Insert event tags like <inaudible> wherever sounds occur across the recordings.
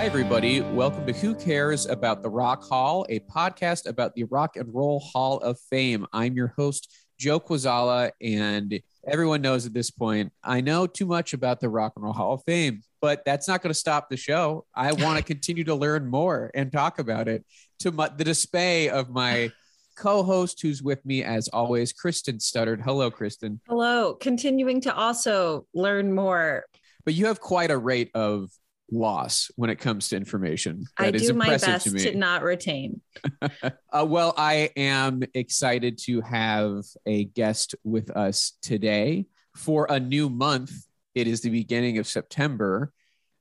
Hi, everybody. Welcome to Who Cares About the Rock Hall, a podcast about the Rock and Roll Hall of Fame. I'm your host, Joe Quazala, and everyone knows at this point, I know too much about the Rock and Roll Hall of Fame, but that's not going to stop the show. I want to continue to learn more and talk about it to my, the dismay of my co-host who's with me as always kristen studdard hello kristen hello continuing to also learn more but you have quite a rate of loss when it comes to information. That I do my best to, to, not retain. <laughs> uh, well, I am excited to have a guest with us today for a new month. It is the beginning of September.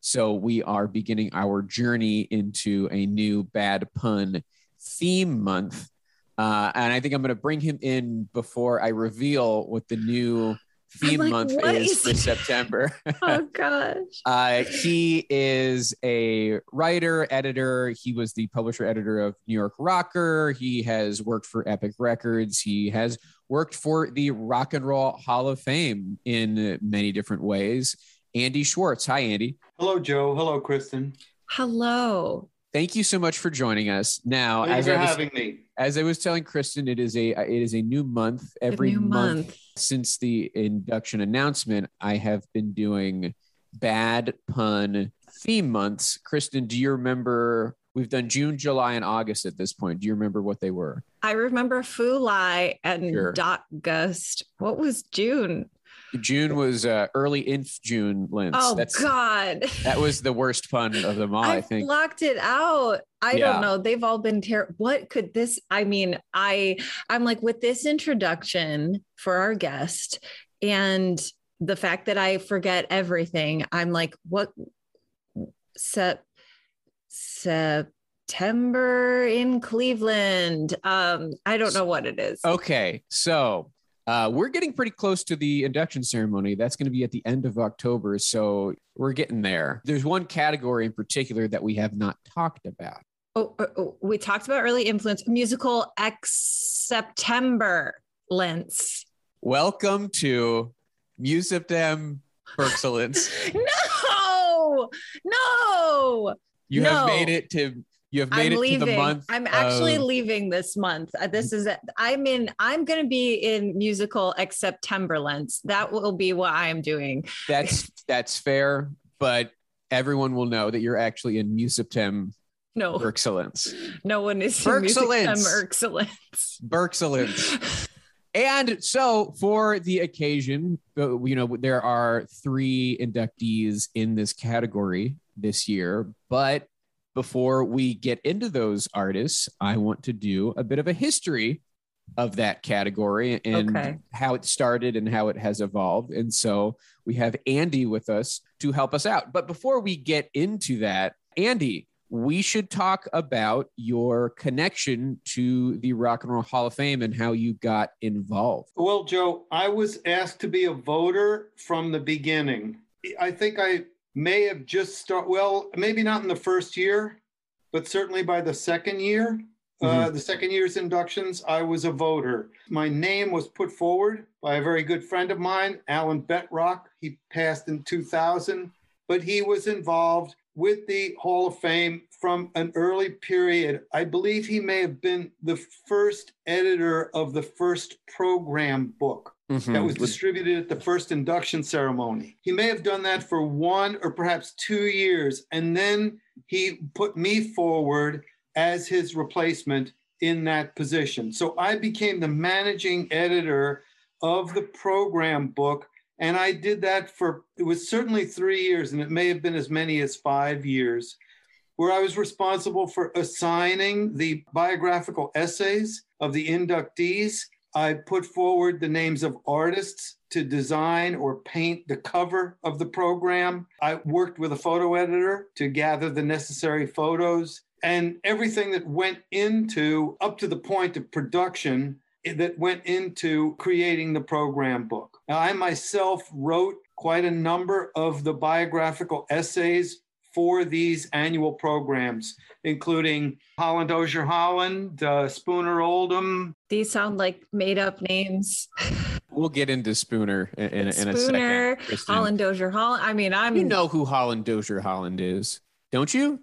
So we are beginning our journey into a new bad pun theme month. Uh, and I think I'm going to bring him in before I reveal what the new theme like, month is, is for September. <laughs> oh gosh. <laughs> Uh, he is a writer, editor. He was the publisher editor of New York Rocker. He has worked for Epic Records. He has worked for the Rock and Roll Hall of Fame in many different ways. Andy Schwartz. Hi, Andy. Hello, Joe. Hello, Kristen. Hello. Thank you so much for joining us. Now, Thanks for was, having me. As I was telling Kristen, it is a it is a new month. Every new month, month since the induction announcement, I have been doing bad pun theme months. Kristen, do you remember? We've done June, July, and August at this point. Do you remember what they were? I remember Fu Lai and sure. Dot Gust. What was June? June was uh, early inf June Linz. Oh That's, God, that was the worst pun of them all. I, I think blocked it out. I yeah. don't know. They've all been terrible. What could this? I mean, I I'm like with this introduction for our guest and the fact that I forget everything. I'm like, what? Sep September in Cleveland. Um, I don't know what it is. Okay, so uh, we're getting pretty close to the induction ceremony. That's going to be at the end of October. So we're getting there. There's one category in particular that we have not talked about. Oh, oh, oh we talked about early influence, musical X September lens. Welcome to Musipdem Excellence. <laughs> no, no. You no. have made it to you have made I'm it leaving. to the month. I'm actually of... leaving this month. Uh, this is I'm in. I'm going to be in musical except Timberlands. That will be what I am doing. That's <laughs> that's fair, but everyone will know that you're actually in Musiptem. No, excellence. No one is Musiptem excellence. Berksolence. And so, for the occasion, uh, you know, there are three inductees in this category this year, but before we get into those artists, I want to do a bit of a history of that category and okay. how it started and how it has evolved. And so we have Andy with us to help us out. But before we get into that, Andy, we should talk about your connection to the Rock and Roll Hall of Fame and how you got involved. Well, Joe, I was asked to be a voter from the beginning. I think I may have just start well maybe not in the first year but certainly by the second year uh, mm-hmm. uh, the second year's inductions i was a voter my name was put forward by a very good friend of mine alan betrock he passed in 2000 but he was involved with the Hall of Fame from an early period. I believe he may have been the first editor of the first program book. Mm-hmm. That was distributed at the first induction ceremony. He may have done that for one or perhaps two years, and then he put me forward as his replacement in that position. So I became the managing editor of the program book. And I did that for, it was certainly three years, and it may have been as many as five years, where I was responsible for assigning the biographical essays of the inductees. I put forward the names of artists to design or paint the cover of the program. I worked with a photo editor to gather the necessary photos and everything that went into up to the point of production eh, that went into creating the program book. Now, I myself wrote quite a number of the biographical essays for these annual programs, including Holland Dozier Holland, uh, Spooner Oldham. These sound like made up names. We'll get into Spooner in, in, in a second. Kristen. Holland Dozier Holland. I mean, I'm. You know who Holland Dozier Holland is, don't you?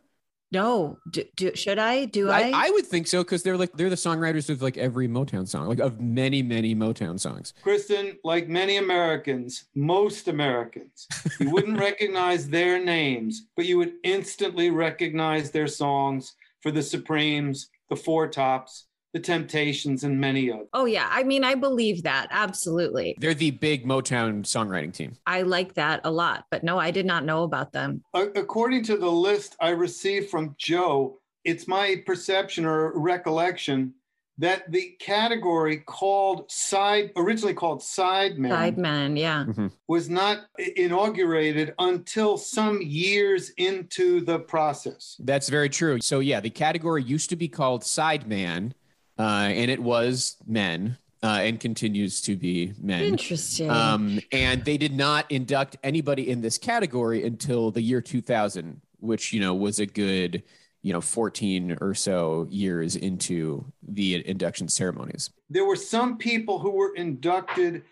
No, do, do, should I? Do I? I, I would think so because they're like they're the songwriters of like every Motown song, like of many many Motown songs. Kristen, like many Americans, most Americans, you wouldn't <laughs> recognize their names, but you would instantly recognize their songs for the Supremes, the Four Tops, the Temptations, and many others. Oh, yeah. I mean, I believe that. Absolutely. They're the big Motown songwriting team. I like that a lot, but no, I did not know about them. According to the list I received from Joe, it's my perception or recollection that the category called side originally called sidemen sidemen yeah mm-hmm. was not inaugurated until some years into the process that's very true so yeah the category used to be called sideman uh, and it was men. Uh, and continues to be men. Interesting. Um, and they did not induct anybody in this category until the year 2000, which you know was a good you know 14 or so years into the induction ceremonies. There were some people who were inducted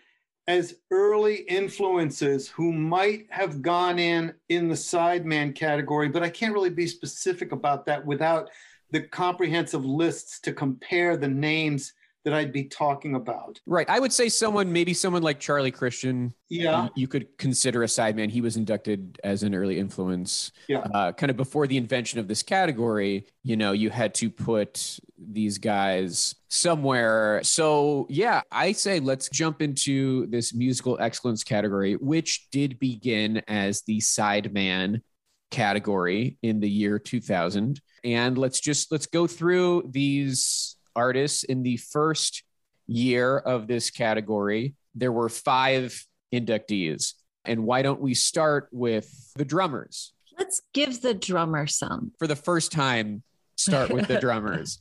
as early influences who might have gone in in the sideman category, but I can't really be specific about that without the comprehensive lists to compare the names that I'd be talking about. Right. I would say someone, maybe someone like Charlie Christian. Yeah. You could consider a sideman. He was inducted as an early influence. Yeah. Uh, kind of before the invention of this category, you know, you had to put these guys somewhere. So, yeah, I say let's jump into this musical excellence category, which did begin as the sideman category in the year 2000 and let's just let's go through these artists in the first year of this category. There were five inductees. And why don't we start with the drummers? Let's give the drummer some. For the first time start with the <laughs> drummers.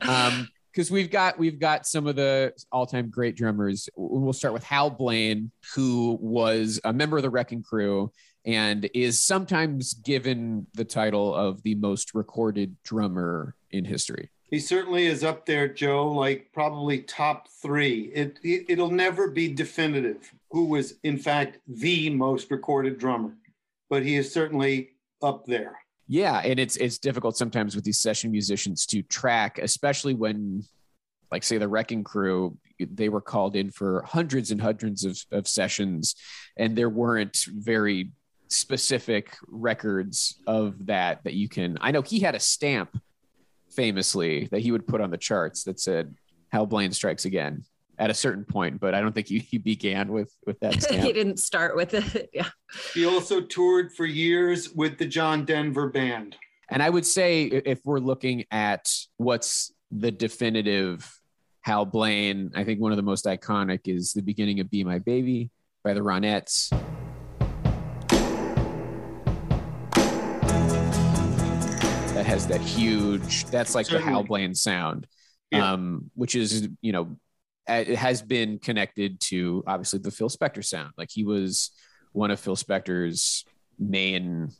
Um because we've got we've got some of the all-time great drummers. We'll start with hal blaine who was a member of the wrecking crew and is sometimes given the title of the most recorded drummer in history. He certainly is up there, Joe, like probably top three. It, it will never be definitive who was in fact the most recorded drummer, but he is certainly up there. Yeah, and it's it's difficult sometimes with these session musicians to track, especially when, like, say, the Wrecking Crew, they were called in for hundreds and hundreds of, of sessions, and there weren't very specific records of that that you can. I know he had a stamp famously that he would put on the charts that said "Hal Blaine strikes again" at a certain point, but I don't think he, he began with with that. <laughs> Stamp. he didn't start with it. <laughs> Yeah. He also toured for years with the John Denver Band. And I would say if we're looking at what's the definitive Hal Blaine, I think one of the most iconic is the beginning of "Be My Baby" by the Ronettes. Has that huge that's like Certainly. the Hal Blaine sound. Yeah. Um, which is, you know, it has been connected to obviously the Phil Spector sound. Like he was one of Phil Spector's main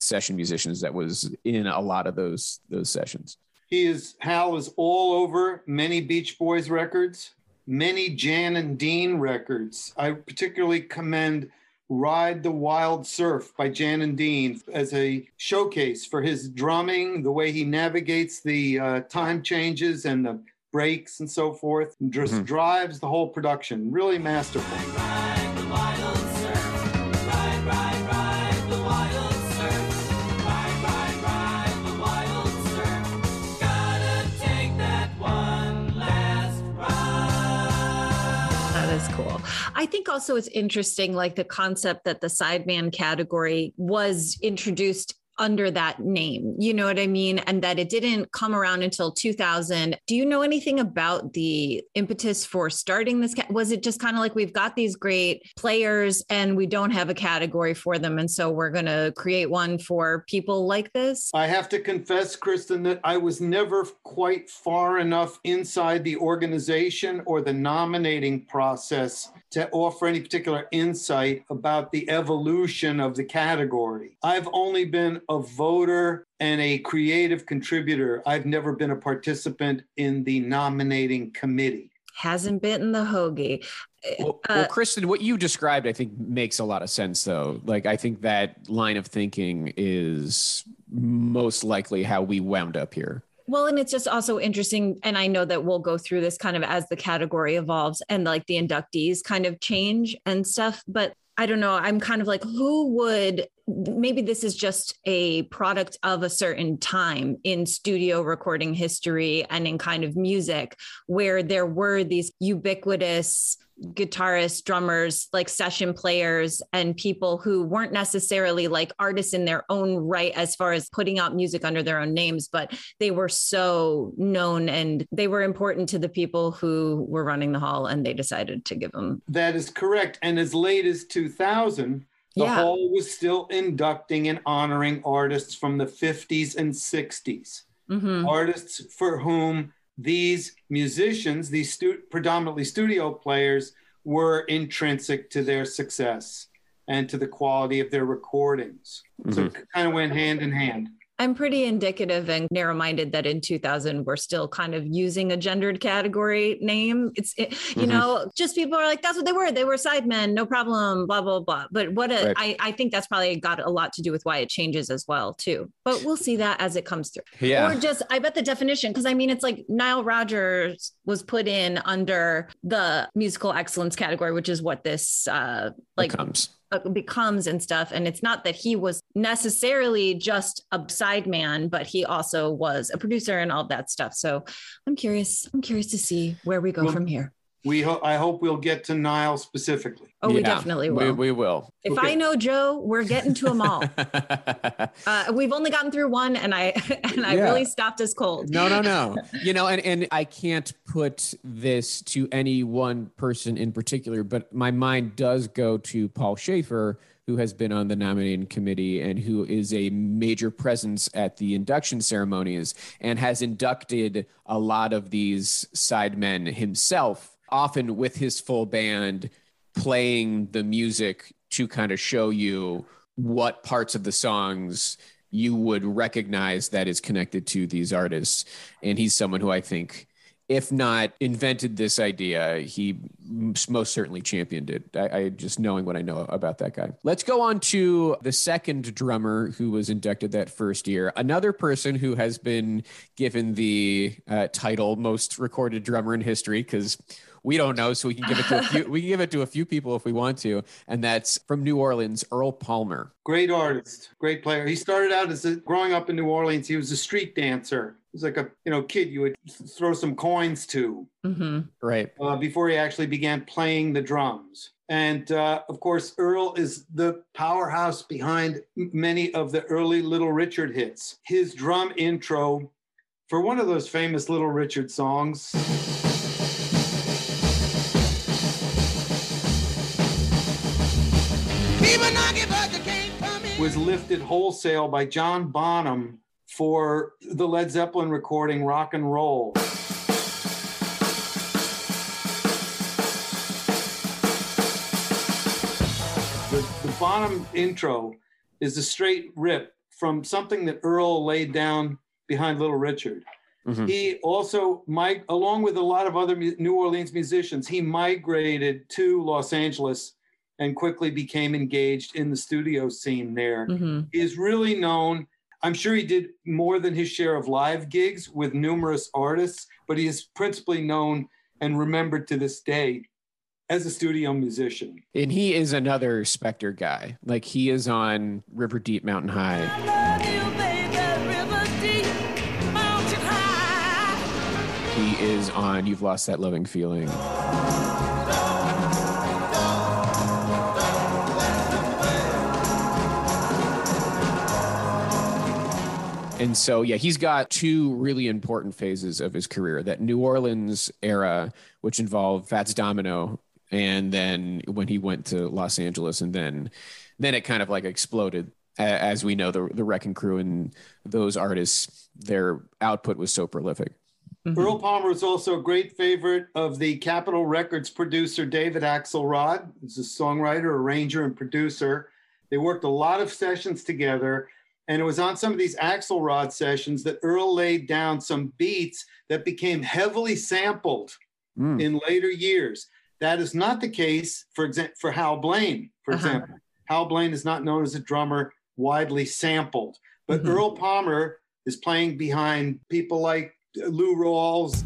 session musicians that was in a lot of those those sessions. He is Hal is all over many Beach Boys records, many Jan and Dean records. I particularly commend Ride the Wild Surf by Jan and Dean as a showcase for his drumming, the way he navigates the uh, time changes and the breaks and so forth, and just mm-hmm. drives the whole production. Really masterful. I think also it's interesting, like the concept that the sideman category was introduced under that name. You know what I mean? And that it didn't come around until 2000. Do you know anything about the impetus for starting this? Was it just kind of like we've got these great players and we don't have a category for them? And so we're going to create one for people like this? I have to confess, Kristen, that I was never quite far enough inside the organization or the nominating process to offer any particular insight about the evolution of the category. I've only been a voter and a creative contributor. I've never been a participant in the nominating committee. Hasn't bitten the hoagie. Well, uh, well, Kristen, what you described, I think, makes a lot of sense, though. Like, I think that line of thinking is most likely how we wound up here. Well, and it's just also interesting. And I know that we'll go through this kind of as the category evolves and like the inductees kind of change and stuff. But I don't know. I'm kind of like, who would maybe this is just a product of a certain time in studio recording history and in kind of music where there were these ubiquitous guitarists, drummers, like session players, and people who weren't necessarily like artists in their own right as far as putting out music under their own names, but they were so known and they were important to the people who were running the hall and they decided to give them. That is correct. And as late as 2000, the yeah. hall was still inducting and honoring artists from the 50s and 60s, mm-hmm. artists for whom these musicians, these stu- predominantly studio players, were intrinsic to their success and to the quality of their recordings. Mm-hmm. So it kind of went hand in hand. I'm pretty indicative and narrow minded that in 2000, we're still kind of using a gendered category name. It's, it, you mm-hmm. know, just people are like, that's what they were. They were sidemen, no problem, blah, blah, blah. But what a, right. I, I think that's probably got a lot to do with why it changes as well, too. But we'll see that as it comes through. Yeah. Or just, I bet the definition, because I mean, it's like Nile Rodgers was put in under the musical excellence category, which is what this, uh, like, Becomes uh, Uh, becomes and stuff. And it's not that he was necessarily just a side man, but he also was a producer and all that stuff. So I'm curious. I'm curious to see where we go well, from here we ho- I hope we'll get to Nile specifically. Oh, yeah, we definitely will. We, we will. If okay. I know Joe, we're getting to them all. <laughs> uh, we've only gotten through one, and I <laughs> and I yeah. really stopped us cold. No, no, no. <laughs> you know, and and I can't put this to any one person in particular, but my mind does go to Paul Shaffer, who has been on the nominating committee and who is a major presence at the induction ceremonies and has inducted a lot of these sidemen himself often with his full band playing the music to kind of show you what parts of the songs you would recognize that is connected to these artists. And he's someone who I think if not invented this idea, he most certainly championed it. I, I, just knowing what I know about that guy. Let's go on to the second drummer who was inducted that first year. Another person who has been given the uh, title most recorded drummer in history because we don't know, so we can give it to a few. <laughs> we can give it to a few people if we want to, and that's from New Orleans, Earl Palmer. Great artist, great player. He started out as a, growing up in New Orleans. He was a street dancer. He was like a you know kid you would throw some coins to, mm-hmm. right? Uh, before he actually began playing the drums. And uh, of course, Earl is the powerhouse behind many of the early Little Richard hits. His drum intro for one of those famous Little Richard songs. Was lifted wholesale by John Bonham for the Led Zeppelin recording Rock and Roll. The, the Bonham intro is a straight rip from something that Earl laid down behind Little Richard. Mm-hmm. He also, mig- along with a lot of other New Orleans musicians, he migrated to Los Angeles and quickly became engaged in the studio scene there. Mm-hmm. He is really known. I'm sure he did more than his share of live gigs with numerous artists, but he is principally known and remembered to this day as a studio musician. And he is another Spector guy. Like he is on River Deep Mountain High. He is on You've Lost That Loving Feeling. And so, yeah, he's got two really important phases of his career that New Orleans era, which involved Fats Domino, and then when he went to Los Angeles, and then then it kind of like exploded. As we know, the, the Wrecking Crew and those artists, their output was so prolific. Mm-hmm. Earl Palmer was also a great favorite of the Capitol Records producer David Axelrod. He's a songwriter, arranger, and producer. They worked a lot of sessions together and it was on some of these Axelrod sessions that Earl laid down some beats that became heavily sampled mm. in later years. That is not the case, for example, for Hal Blaine, for uh-huh. example. Hal Blaine is not known as a drummer widely sampled, but mm-hmm. Earl Palmer is playing behind people like Lou Rawls.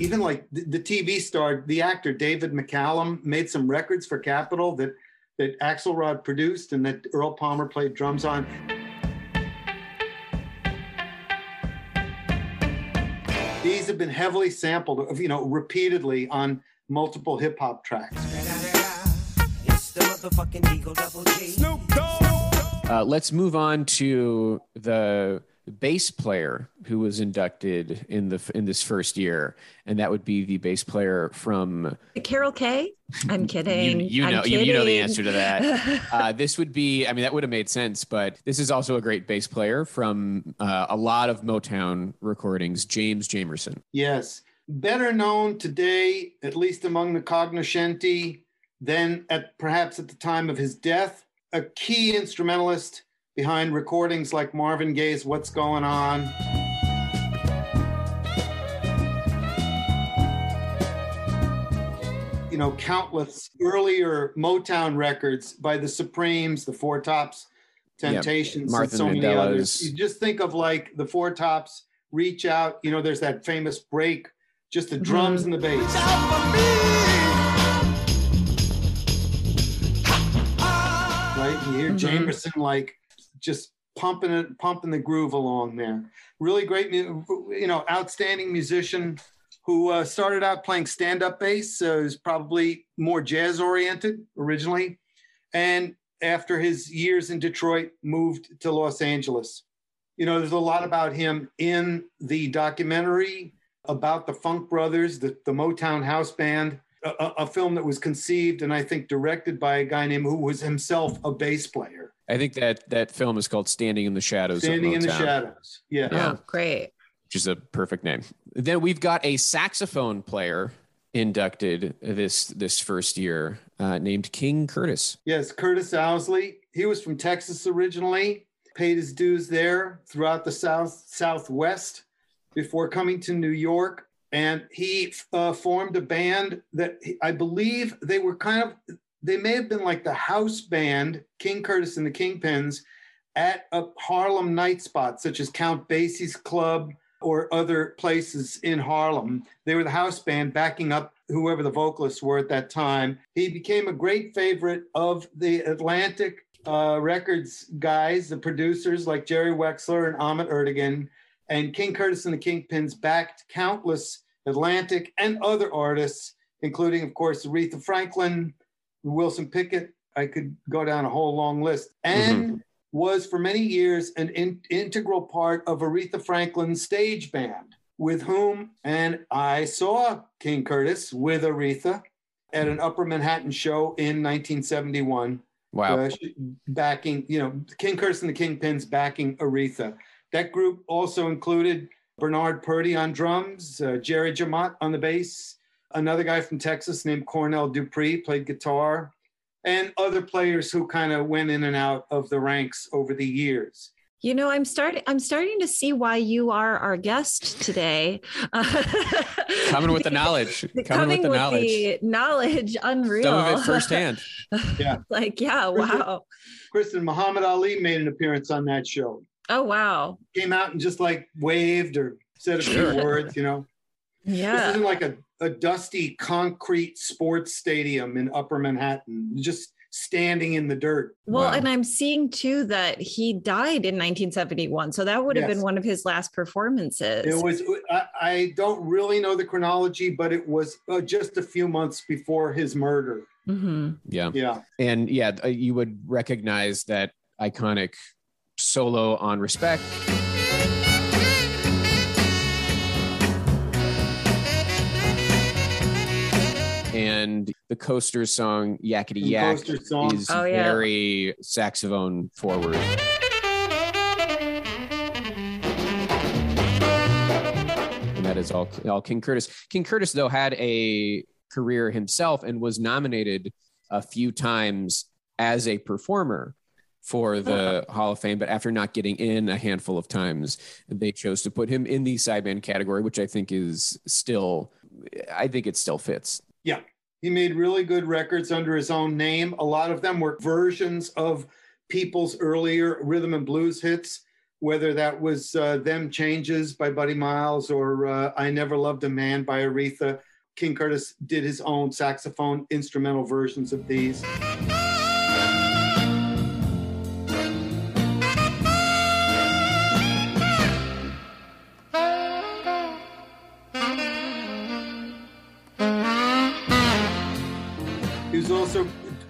Even like the, the TV star, the actor David McCallum made some records for Capitol that that Axelrod produced and that Earl Palmer played drums on. These have been heavily sampled, you know, repeatedly on multiple hip hop tracks. Uh, let's move on to the bass player who was inducted in the in this first year, and that would be the bass player from Carol Kaye. I'm kidding. you, you know, kidding. You, you, know the answer to that. <laughs> uh, this would be, I mean, that would have made sense, but this is also a great bass player from uh, a lot of Motown recordings, James Jamerson. Yes, better known today, at least among the cognoscenti, than at perhaps at the time of his death. A key instrumentalist behind recordings like Marvin Gaye's What's Going On. You know, countless earlier Motown records by the Supremes, the Four Tops, Temptations, yep. and so many others. You just think of like the Four Tops, Reach Out. You know, there's that famous break, just the drums mm-hmm. and the bass. Right? You hear mm-hmm. Jamerson like just pumping it, pumping the groove along there. Really great, you know, outstanding musician who uh, started out playing stand-up bass. So he's probably more jazz-oriented originally, and after his years in Detroit, moved to Los Angeles. You know, there's a lot about him in the documentary about the Funk Brothers, the, the Motown house band, a, a film that was conceived and I think directed by a guy named who was himself a bass player. I think that that film is called Standing in the Shadows. Standing in the Shadows. Yeah. yeah. Oh, great. Which is a perfect name. Then we've got a saxophone player inducted this this first year uh, named King Curtis. Yes, Curtis Ousley. He was from Texas originally. Paid his dues there throughout the South Southwest before coming to New York. And he uh, formed a band that I believe they were kind of they may have been like the house band, King Curtis and the Kingpins, at a Harlem night spot, such as Count Basie's Club or other places in Harlem. They were the house band backing up whoever the vocalists were at that time. He became a great favorite of the Atlantic uh, Records guys, the producers like Jerry Wexler and Ahmet Ertegun. And King Curtis and the Kingpins backed countless Atlantic and other artists, including, of course, Aretha Franklin, Wilson Pickett. I could go down a whole long list. And mm-hmm. was for many years an in- integral part of Aretha Franklin's stage band, with whom, and I saw King Curtis with Aretha at an Upper Manhattan show in 1971. Wow. Uh, backing, you know, King Curtis and the Kingpins backing Aretha. That group also included Bernard Purdie on drums, uh, Jerry Jemmott on the bass, another guy from Texas named Cornell Dupree played guitar, and other players who kind of went in and out of the ranks over the years. You know, I'm starting. I'm starting to see why you are our guest today. <laughs> coming with the knowledge. Coming, coming with the with knowledge. The knowledge, unreal. Some of it <laughs> firsthand. yeah. like, yeah, wow. Kristen, Muhammad Ali made an appearance on that show. Oh wow. Came out and just like waved or said a few words. You know. Yeah. This isn't like a, a dusty concrete sports stadium in Upper Manhattan. Just standing in the dirt. Well, wow. and I'm seeing too that he died in 1971. So that would have yes. been one of his last performances. It was, I, I don't really know the chronology, but it was uh, just a few months before his murder. Mm-hmm. Yeah. Yeah. And yeah, uh, you would recognize that iconic solo on respect. And the coaster song yakety yak song. is oh, yeah. very saxophone forward and that is all, all king curtis king curtis though had a career himself and was nominated a few times as a performer for the <laughs> Hall of Fame, but after not getting in a handful of times, they chose to put him in the sideman category, which I think is still, I think it still fits. Yeah. He made really good records under his own name. A lot of them were versions of people's earlier rhythm and blues hits, whether that was uh, Them Changes by Buddy Miles or uh, I Never Loved a Man by Aretha. King Curtis did his own saxophone instrumental versions of these.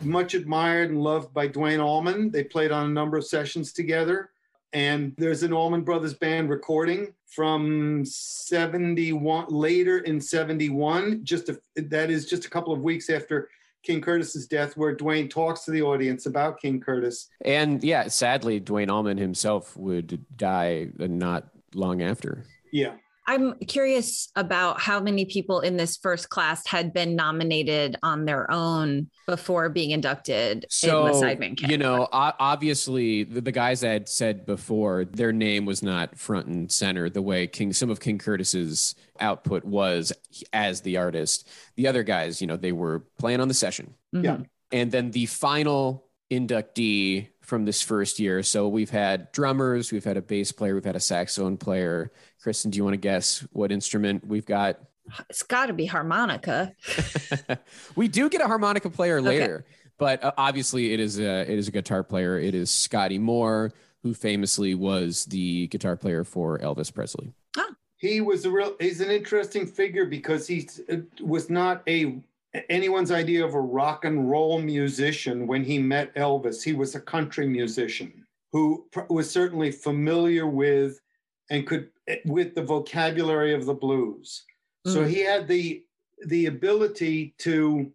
Much admired and loved by Duane Allman. They played on a number of sessions together. And there's an Allman Brothers Band recording from 71, later in 71, just a, that is just a couple of weeks after King Curtis's death, where Duane talks to the audience about King Curtis. And yeah, sadly, Duane Allman himself would die not long after. Yeah. I'm curious about how many people in this first class had been nominated on their own before being inducted so, in the Sideman category. You know, obviously the, the, guys I had said before, their name was not front and center the way King some of King Curtis's output was as the artist. The other guys, you know, they were playing on the session. Mm-hmm. Yeah. And then the final inductee from this first year. So we've had drummers, we've had a bass player, we've had a saxophone player. Kristen, do you want to guess what instrument we've got? It's got to be harmonica. <laughs> we do get a harmonica player later, okay. but uh, obviously it is a it is a guitar player. It is Scotty Moore, who famously was the guitar player for Elvis Presley. Oh. He was a real. He's an interesting figure because he was not a anyone's idea of a rock and roll musician when he met Elvis. He was a country musician who was certainly familiar with and could with the vocabulary of the blues. Mm. So he had the the ability to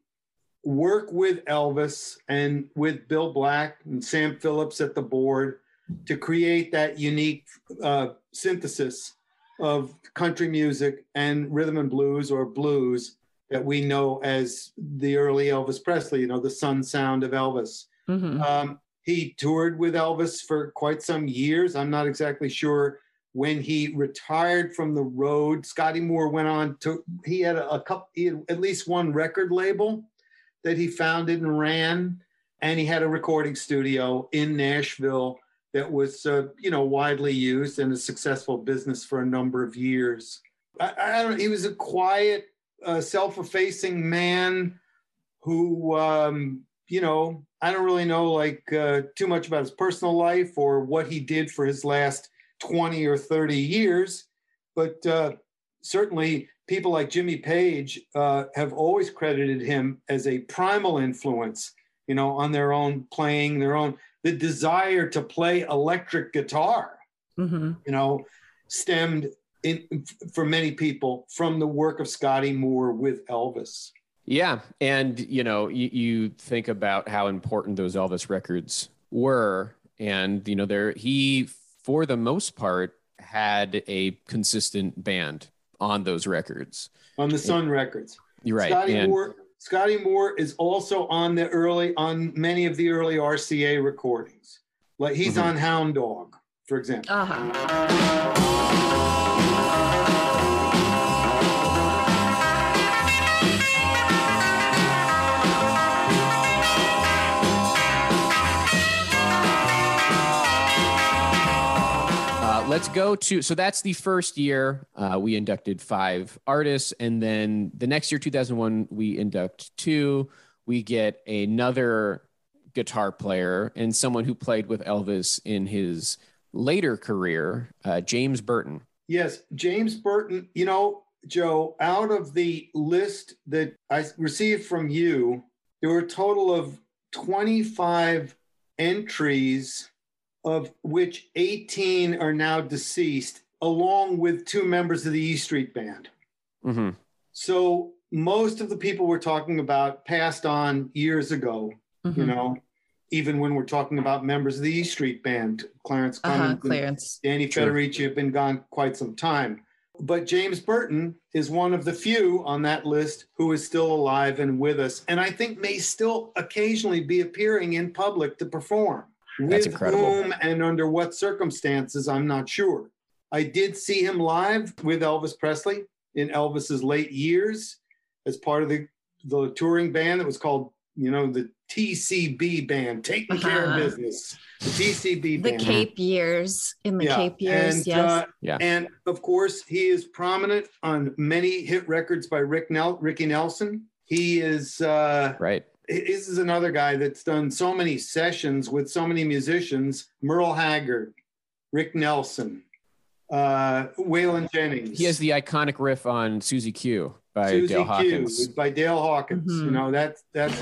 work with Elvis and with Bill Black and Sam Phillips at the board to create that unique uh, synthesis of country music and rhythm and blues or blues that we know as the early Elvis Presley, you know, the sun sound of Elvis. Mm-hmm. Um, he toured with Elvis for quite some years. I'm not exactly sure when he retired from the road. Scotty Moore went on to, he had a, a couple, he had at least one record label that he founded and ran. And he had a recording studio in Nashville that was, uh, you know, widely used and a successful business for a number of years. I, I don't. He was a quiet, a self-effacing man who, um, you know, I don't really know like uh, too much about his personal life or what he did for his last 20 or 30 years, but uh, certainly people like Jimmy Page uh, have always credited him as a primal influence, you know, on their own playing, their own, the desire to play electric guitar, mm-hmm. you know, stemmed in, for many people from the work of Scotty Moore with Elvis. Yeah, and you know, you, you think about how important those Elvis records were, and you know, there he for the most part had a consistent band on those records on the Sun records. You're right. Scotty and, Moore. Scotty Moore is also on the early on many of the early RCA recordings. Like he's mm-hmm. on Hound Dog. for example. Uh-huh. Let's go to so that's the first year uh, we inducted five artists and then the next year 2001 we induct two we get another guitar player and someone who played with elvis in his later career uh, james burton Yes, James Burton. You know, Joe, out of the list that I received from you, there were a total of 25 entries, of which 18 are now deceased, along with two members of the E Street Band. mm-hmm. So most of the people we're talking about passed on years ago, you Mhm. know, even when we're talking about members of the E Street Band, Clarence Uh-huh, Clemens, and Clarence. Danny Sure. Federici have been gone quite some time. But James Burton is one of the few on that list who is still alive and with us, and I think may still occasionally be appearing in public to perform. That's with incredible. whom and under what circumstances, I'm not sure. I did see him live with Elvis Presley in Elvis's late years as part of the, the touring band that was called, you know, the TCB band, taking care of Uh-huh. business. The TCB The band. The Cape years in the Cape years, and, yes. uh, Yeah. And of course, he is prominent on many hit records by Rick Nel- Ricky Nelson. He is. Uh, right this is another guy that's done so many sessions with so many musicians: Merle Haggard, Rick Nelson, uh, Waylon Jennings. he has the iconic riff on susie q by Susie dale Q hawkins by Dale Hawkins. Mhm. You know that's that's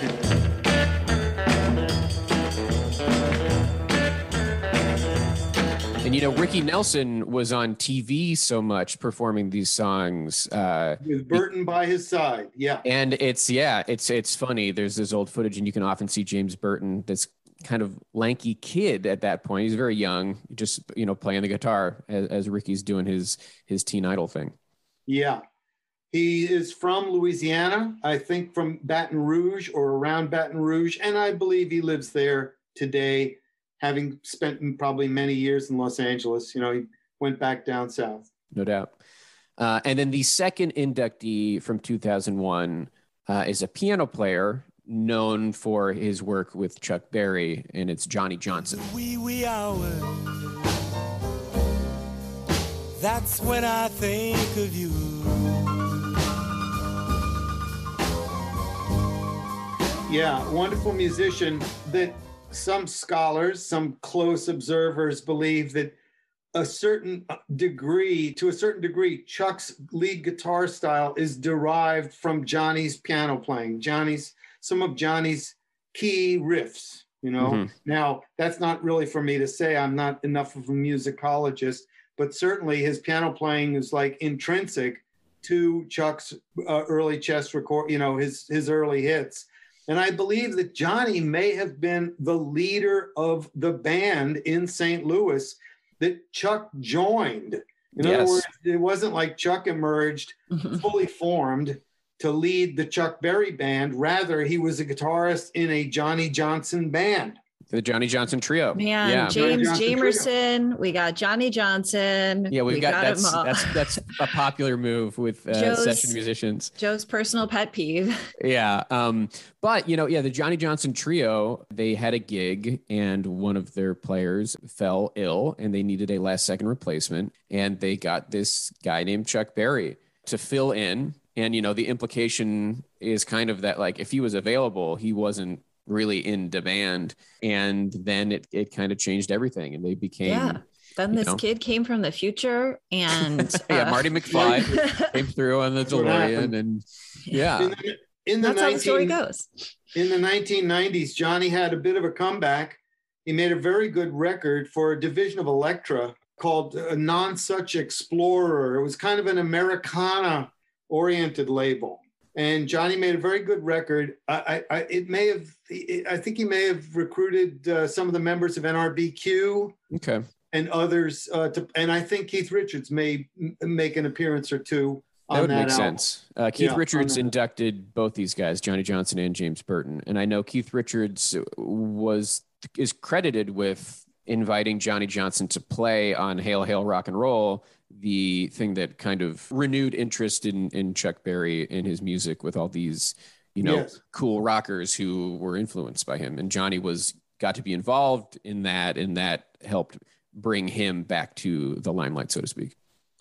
and you know ricky nelson was on tv so much performing these songs uh, with Burton by his side. Yeah. and it's yeah it's it's funny there's this old footage and you can often see james burton this kind of lanky kid at that point he's very young just you know playing the guitar as, as ricky's doing his his teen idol thing Yeah. He is from Louisiana, I think from Baton Rouge or around Baton Rouge. And I believe he lives there today, having spent probably many years in Los Angeles. You know, he went back down south. no doubt uh, and then the second inductee from 2001 uh, is a piano player known for his work with chuck berry and it's johnny johnson wee wee hour. That's when I think of you. Yeah, wonderful musician that some scholars, some close observers believe that a certain degree, to a certain degree, Chuck's lead guitar style is derived from Johnny's piano playing. Johnny's, some of Johnny's key riffs, you know. Mhm. Now, that's not really for me to say. I'm not enough of a musicologist, but certainly his piano playing is like intrinsic to Chuck's uh, early chess record, you know, his his early hits. And I believe that Johnny may have been the leader of the band in St. Louis that Chuck joined. In Yes. other words, it wasn't like Chuck emerged Mm-hmm. <laughs> fully formed to lead the Chuck Berry band. Rather, he was a guitarist in a Johnny Johnson band. The johnny johnson trio Man, yeah James Johnson trio. Jamerson, we got Johnny Johnson. Yeah, we've we got, him that's all. that's that's a popular move with uh, session musicians. Joe's personal pet peeve. <laughs> Yeah, um, but you know, yeah, the Johnny Johnson trio they had a gig and one of their players fell ill and they needed a last second replacement and they got this guy named Chuck Berry to fill in. And you know, the implication is kind of that like if he was available, he wasn't really in demand, and then it it kind of changed everything and they became. Yeah. Then this know. kid came from the future and <laughs> Yeah, uh, Marty McFly <laughs> came through on the That's what happened. DeLorean, and yeah, In the, in the That's how the story goes. in the 1990s, Johnny had a bit of a comeback. He made a very good record for a division of Elektra called uh, Nonesuch Explorer. It was kind of an Americana oriented label. And Johnny made a very good record. I, I, I it may have, I think he may have recruited uh, some of the members of NRBQ okay. and others. Uh, to, and I think Keith Richards may make an appearance or two That would that make album. sense. Uh, Keith Yeah, Richards inducted both these guys, Johnny Johnson and James Burton, and I know Keith Richards was is credited with inviting Johnny Johnson to play on Hail Hail Rock and Roll, the thing that kind of renewed interest in in Chuck Berry in his music with all these, you know, Yes. cool rockers who were influenced by him. And Johnny was got to be involved in that, and that helped bring him back to the limelight, so to speak.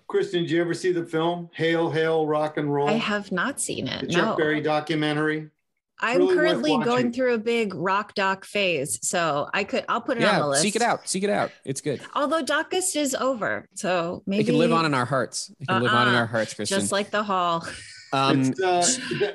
Kristen, did you ever see the film Hail Hail Rock and Roll? I have not seen the it. Chuck No. Berry documentary. I'm really currently going through a big rock doc phase, so I could I'll put it on the Yeah, list. seek it out. Seek it out. It's good. Although Docust is over, so maybe It can live on in our hearts. It can live on in Uh-uh. our hearts, Kristen. just like the hall. um, It's, uh,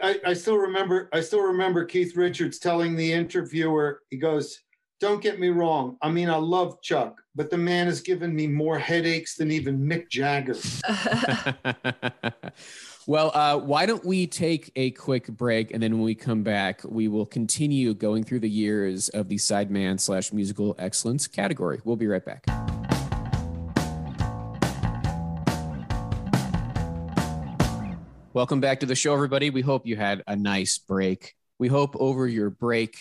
I, I still remember. I still remember Keith Richards telling the interviewer, "He goes, don't get me wrong. I mean, I love Chuck, but the man has given me more headaches than even Mick Jagger." <laughs> <laughs> <laughs> well, uh, why don't we take a quick break, and then when we come back, we will continue going through the years of the sideman slash musical excellence category. We'll be right back. Welcome back to the show, everybody. We hope you had a nice break. We hope over your break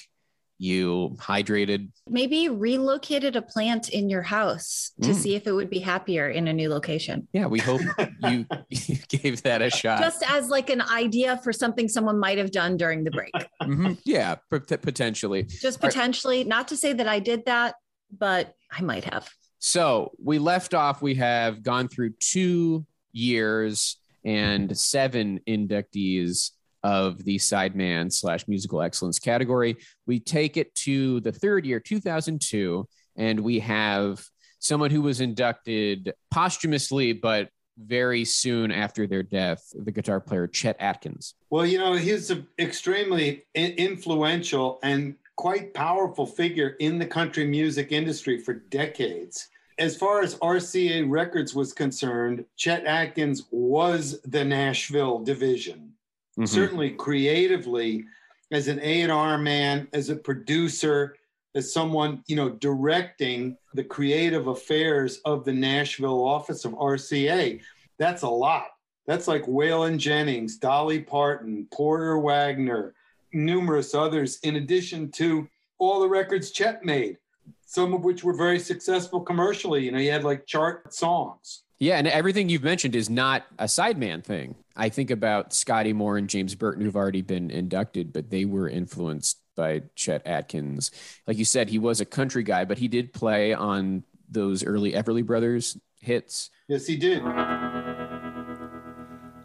you hydrated. maybe relocated a plant in your house to Mm. see if it would be happier in a new location. Yeah, we hope <laughs> you, you gave that a shot. Just as like an idea for something someone might have done during the break. <laughs> Mhm. Yeah, pot- potentially. Just All right. potentially, not to say that I did that, but I might have. So we left off, we have gone through two years and seven inductees of the sideman slash musical excellence category. We take it to the third year, 2002, and we have someone who was inducted posthumously, but very soon after their death, the guitar player Chet Atkins. Well, you know, he's an extremely influential and quite powerful figure in the country music industry for decades. As far as RCA Records was concerned, Chet Atkins was the Nashville division. Mhm. Certainly creatively, as an A&R man, as a producer, as someone, you know, directing the creative affairs of the Nashville office of RCA. That's a lot. That's like Waylon Jennings, Dolly Parton, Porter Wagoner, numerous others, in addition to all the records Chet made, some of which were very successful commercially. You know, he had like chart songs. Yeah, and everything you've mentioned is not a sideman thing. I think about Scotty Moore and James Burton, who've already been inducted, but they were influenced by Chet Atkins. Like you said, he was a country guy, but he did play on those early Everly Brothers hits. Yes, he did.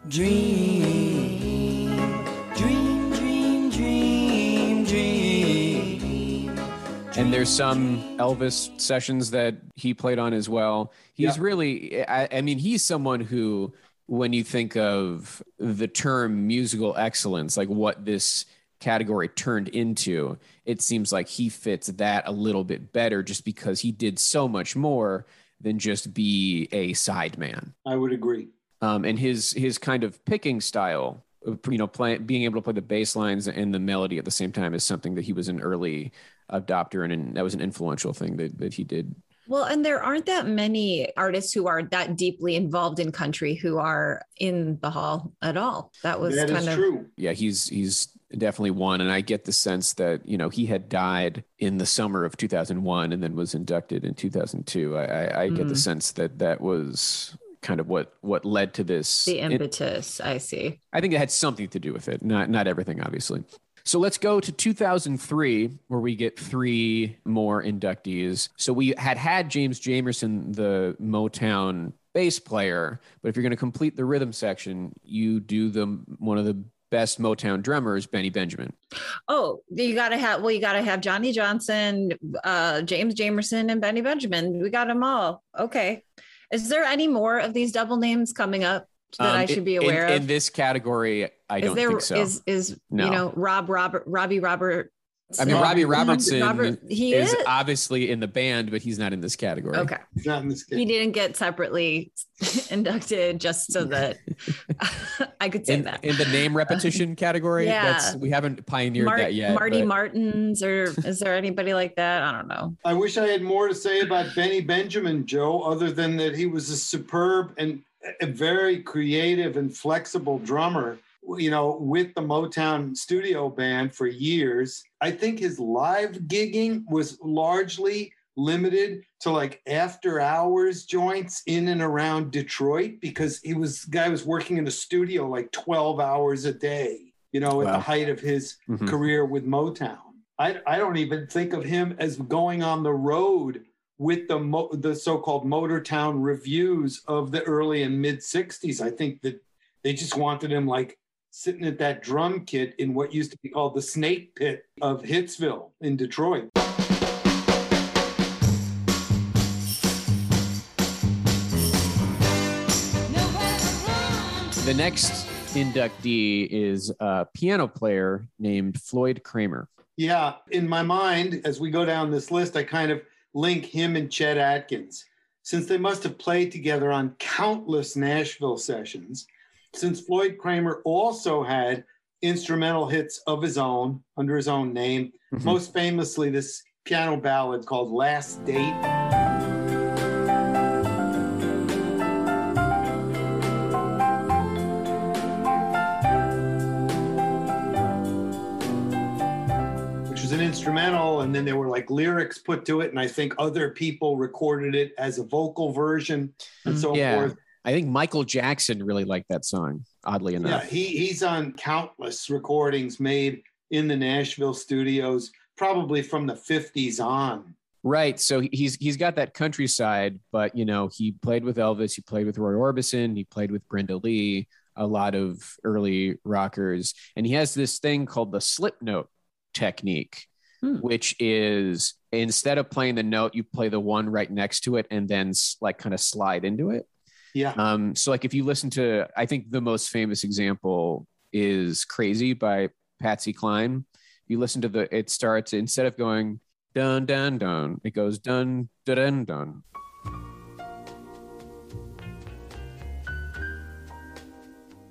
Dream, dream, dream, dream, dream. And there's some Elvis sessions that he played on as well. He's Yeah. really, I, I mean, he's someone who, when you think of the term musical excellence, like what this category turned into, it seems like he fits that a little bit better just because he did so much more than just be a sideman. I would agree. Um, and his his kind of picking style, of, you know, playing being able to play the bass lines and the melody at the same time is something that he was an early adopter and, and that was an influential thing that, that he did. Well, and there aren't that many artists who are that deeply involved in country who are in the hall at all. That was That kind is of true. Yeah, he's he's definitely one, and I get the sense that you know he had died in the summer of 2001 and then was inducted in 2002. I I, I get the Mm. sense that that was kind of what what led to this. the it- impetus. I see. I think it had something to do with it. Not not everything, obviously. So let's go to 2003, where we get three more inductees. So we had had James Jamerson, the Motown bass player, but if you're going to complete the rhythm section, you do the one of the best Motown drummers, Benny Benjamin. Oh, you got to have, well, you got to have Johnny Johnson, uh, James Jamerson, and Benny Benjamin. We got them all. Okay. Is there any more of these double names coming up that Um, I should be in- aware in, of? In this category, I is don't there think so. is is No. you know Rob Robert Robbie Robert? I mean, Robbie Robert- Robertson Robert, he is is obviously in the band, but he's not in this category. okay. He's not in this He didn't get separately <laughs> inducted just so <laughs> that <laughs> I could say In, that. in the name repetition category, Yeah. that's we haven't pioneered Mar- that yet. Marty but- Martins, or is there anybody like that? I don't know. I wish I had more to say about Benny Benjamin, Joe, other than that he was a superb and a very creative and flexible drummer, you know, with the Motown studio band for years. I think his live gigging was largely limited to like after hours joints in and around Detroit because he was guy was working in a studio like 12 hours a day, you know, at Wow. the height of his Mhm. career with Motown. I, I don't even think of him as going on the road with the mo- the so-called Motortown Revues of the early and mid 60s. I think that they just wanted him like sitting at that drum kit in what used to be called the snake pit of Hitsville in Detroit. The next inductee is a piano player named Floyd Cramer. Yeah, in my mind, as we go down this list, I kind of link him and Chet Atkins, since they must have played together on countless Nashville sessions. Since Floyd Cramer also had instrumental hits of his own under his own name, Mhm. most famously this piano ballad called Last Date. And then there were like lyrics put to it, and I think other people recorded it as a vocal version and mm-hmm. so yeah. forth. I think Michael Jackson really liked that song, oddly enough. Yeah, he he's on countless recordings made in the Nashville studios, probably from the 50s on. Right. So he's he's got that countryside, but you know, he played with Elvis, he played with Roy Orbison, he played with Brenda Lee, a lot of early rockers, and he has this thing called the slip note technique, Hmm. which is instead of playing the note, you play the one right next to it and then like kind of slide into it. Yeah. Um, so like if you listen to, I think the most famous example is "Crazy" by Patsy Cline. You listen to the, it starts instead of going dun dun dun, it goes dun dun dun dun.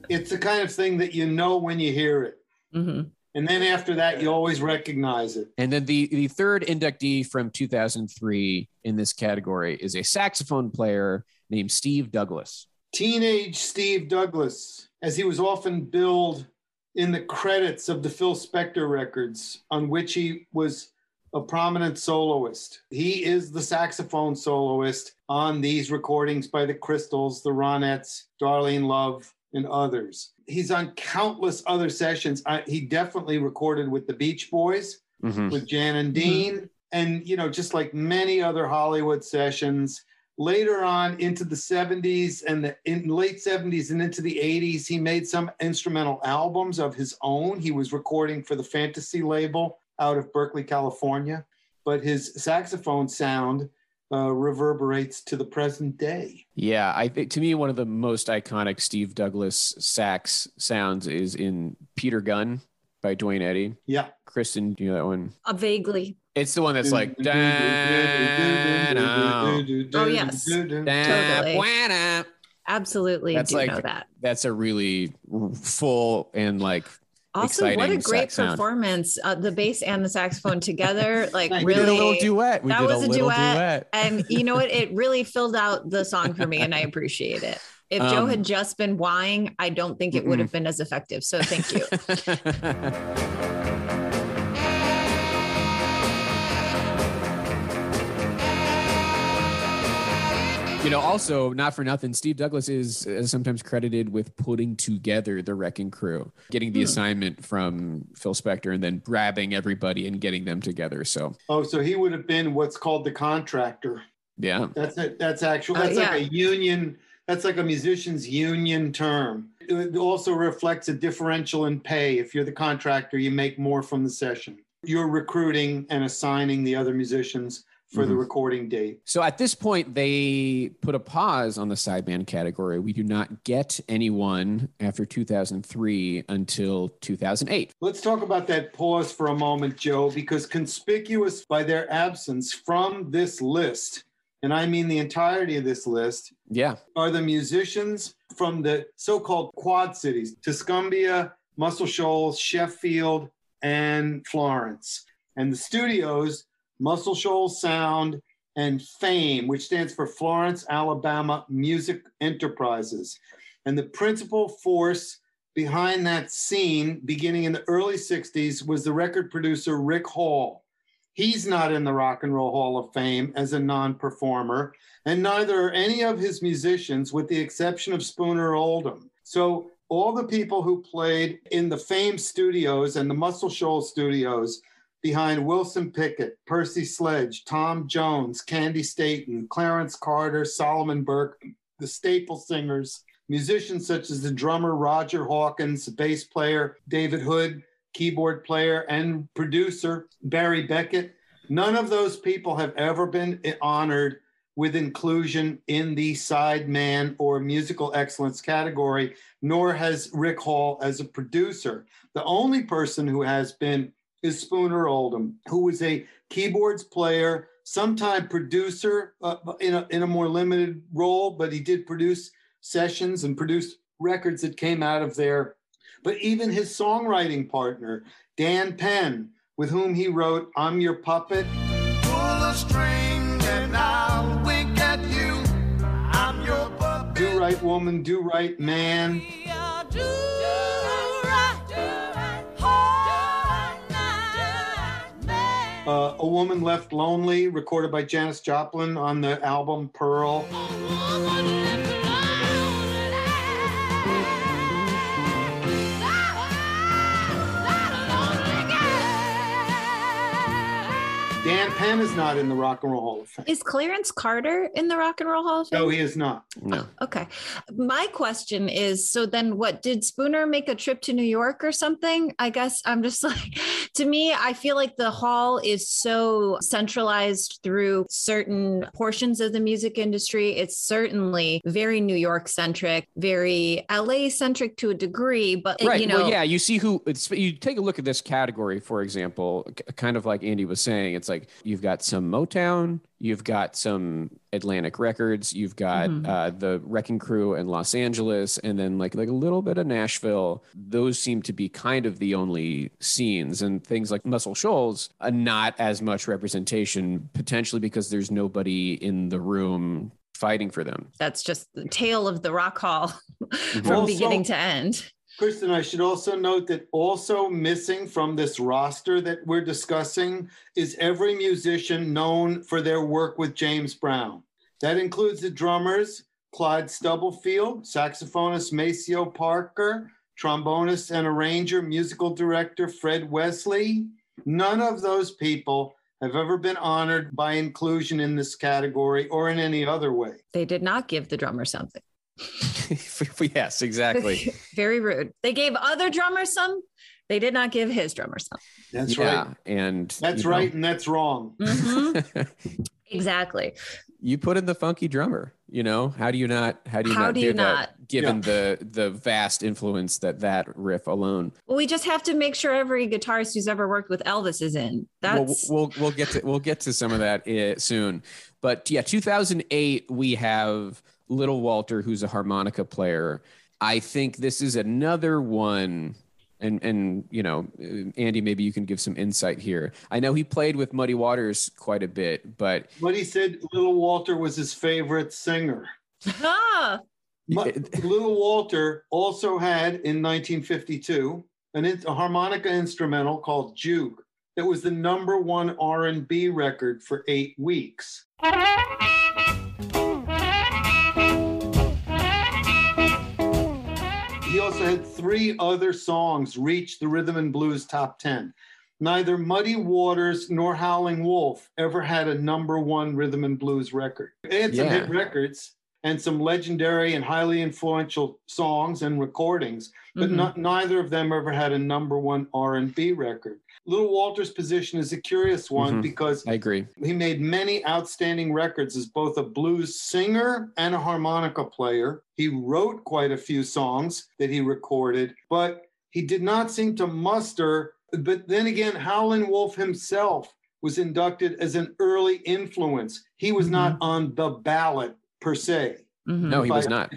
It's the kind of thing that you know when you hear it. Mhm. And then after that, you always recognize it. And then the the third inductee from 2003 in this category is a saxophone player named Steve Douglas. Teenage Steve Douglas, as he was often billed in the credits of the Phil Spector records, on which he was a prominent soloist. He is the saxophone soloist on these recordings by the Crystals, the Ronettes, Darlene Love, and others. He's on countless other sessions. I, he definitely recorded with the Beach Boys, Mhm. with Jan and Dean, and you know, just like many other Hollywood sessions. Later on into the 70s and the in late 70s and into the 80s, he made some instrumental albums of his own. He was recording for the Fantasy label out of Berkeley, California, but his saxophone sound uh, reverberates to the present day. Yeah, I think to me one of the most iconic Steve Douglas sax sounds is in Peter Gunn by Duane Eddy. Yeah. Kristen, do you know that one? Uh, vaguely. It's the one that's like Oh, yes. Totally. Absolutely That's do like know that. that's a really full and like Also, what a great performance. Uh, the bass and the saxophone together. <laughs> Like We really did a little duet. We that did was a duet. duet. And you know what? <laughs> It really filled out the song for me and I appreciate it. If Joe Um, had just been whining, I don't think it would have been as effective. So thank you. <laughs> You know, also not for nothing, Steve Douglas is uh, sometimes credited with putting together the Wrecking Crew, getting the Hmm. assignment from Phil Spector, and then grabbing everybody and getting them together. So Oh, so he would have been what's called the contractor. yeah, That's it. That's actual. Oh, That's yeah. like a union. That's like a musician's union term. It also reflects a differential in pay. If you're the contractor, you make more from the session. You're recruiting and assigning the other musicians for the Mhm. recording date. So at this point, they put a pause on the sideman category. We do not get anyone after 2003 until 2008. Let's talk about that pause for a moment, Joe, because conspicuous by their absence from this list, and I mean the entirety of this list, Yeah. are the musicians from the so-called Quad Cities, Tuscumbia, Muscle Shoals, Sheffield, and Florence. And the studios, Muscle Shoals Sound and FAME, which stands for Florence, Alabama Music Enterprises. And the principal force behind that scene, beginning in the early 60s, was the record producer Rick Hall, He's not in the Rock and Roll Hall of Fame as a non performer, and neither are any of his musicians, with the exception of Spooner Oldham. So, all the people who played in the Fame studios and the Muscle Shoals studios behind Wilson Pickett, Percy Sledge, Tom Jones, Candi Staton, Clarence Carter, Solomon Burke, the staple singers, musicians such as the drummer Roger Hawkins, bass player David Hood, keyboard player and producer Barry Beckett. None of those people have ever been honored with inclusion in the sideman or musical excellence category, nor has Rick Hall as a producer. The only person who has been is Spooner Oldham, who was a keyboards player, sometime producer uh, in, a, in a more limited role, but he did produce sessions and produced records that came out of there. But even his songwriting partner, Dan Penn, with whom he wrote I'm Your Puppet. Pull a string and I'll wink at you. I'm your puppet. Do Right Woman, Do Right Man. A Woman Left Lonely, recorded by Janis Joplin on the album Pearl. Penn is not in the Rock and Roll Hall of Fame. Is Clarence Carter in the Rock and Roll Hall of Fame? No, he is not. No. Okay. My question is so then what did Spooner make a trip to New York or something? I guess I'm just <laughs> like to me I feel like the hall is so centralized through certain portions of the music industry. It's certainly very New York centric, very LA centric to a degree, but right. you know well, yeah, you see who it's you take a look at this category for example, kind of like Andy was saying, it's like you've got some Motown, you've got some Atlantic Records, you've got mm-hmm. uh, the Wrecking Crew in Los Angeles, and then like like a little bit of Nashville. Those seem to be kind of the only scenes, and things like Muscle Shoals, uh, not as much representation potentially because there's nobody in the room fighting for them. That's just the tale of the Rock Hall <laughs> from also, beginning to end. Kristen, I should also note that also missing from this roster that we're discussing is every musician known for their work with James Brown. That includes the drummers, Clyde Stubblefield, saxophonist Maceo Parker, trombonist and arranger, musical director Fred Wesley. None of those people have ever been honored by inclusion in this category or in any other way. They did not give the drummer something. <laughs> yes, exactly. <laughs> Very rude. They gave other drummers some. They did not give his drummer some. That's yeah, right. And that's right, know. and that's wrong. Mm-hmm. <laughs> exactly. You put in the funky drummer. You know how do you not? How do you how not do, do you that? Not? Given yeah. the the vast influence that that riff alone. Well, we just have to make sure every guitarist who's ever worked with Elvis is in. That's we'll we'll, we'll get to we'll get to some of that eh, soon. But yeah, 2008 we have Little Walter, who's a harmonica player. I think this is another one. And and you know, Andy, maybe you can give some insight here. I know he played with Muddy Waters quite a bit, but Muddy said Little Walter was his favorite singer. Ah. Little Walter also had in 1952 an, a harmonica instrumental called Juke that was the number one R&B record for eight weeks. He also had three other songs reach the rhythm and blues top 10. Neither Muddy Waters nor Howling Wolf ever had a number one rhythm and blues record. They had some yeah. hit records and some legendary and highly influential songs and recordings, but mm-hmm. not, neither of them ever had a number one R&B record. Little Walter's position is a curious one mm-hmm. because I agree. He made many outstanding records as both a blues singer and a harmonica player. He wrote quite a few songs that he recorded, but he did not seem to muster. But then again, Howlin' Wolf himself was inducted as an early influence. He was mm-hmm. not on the ballot per se. Mm-hmm. No, he was not.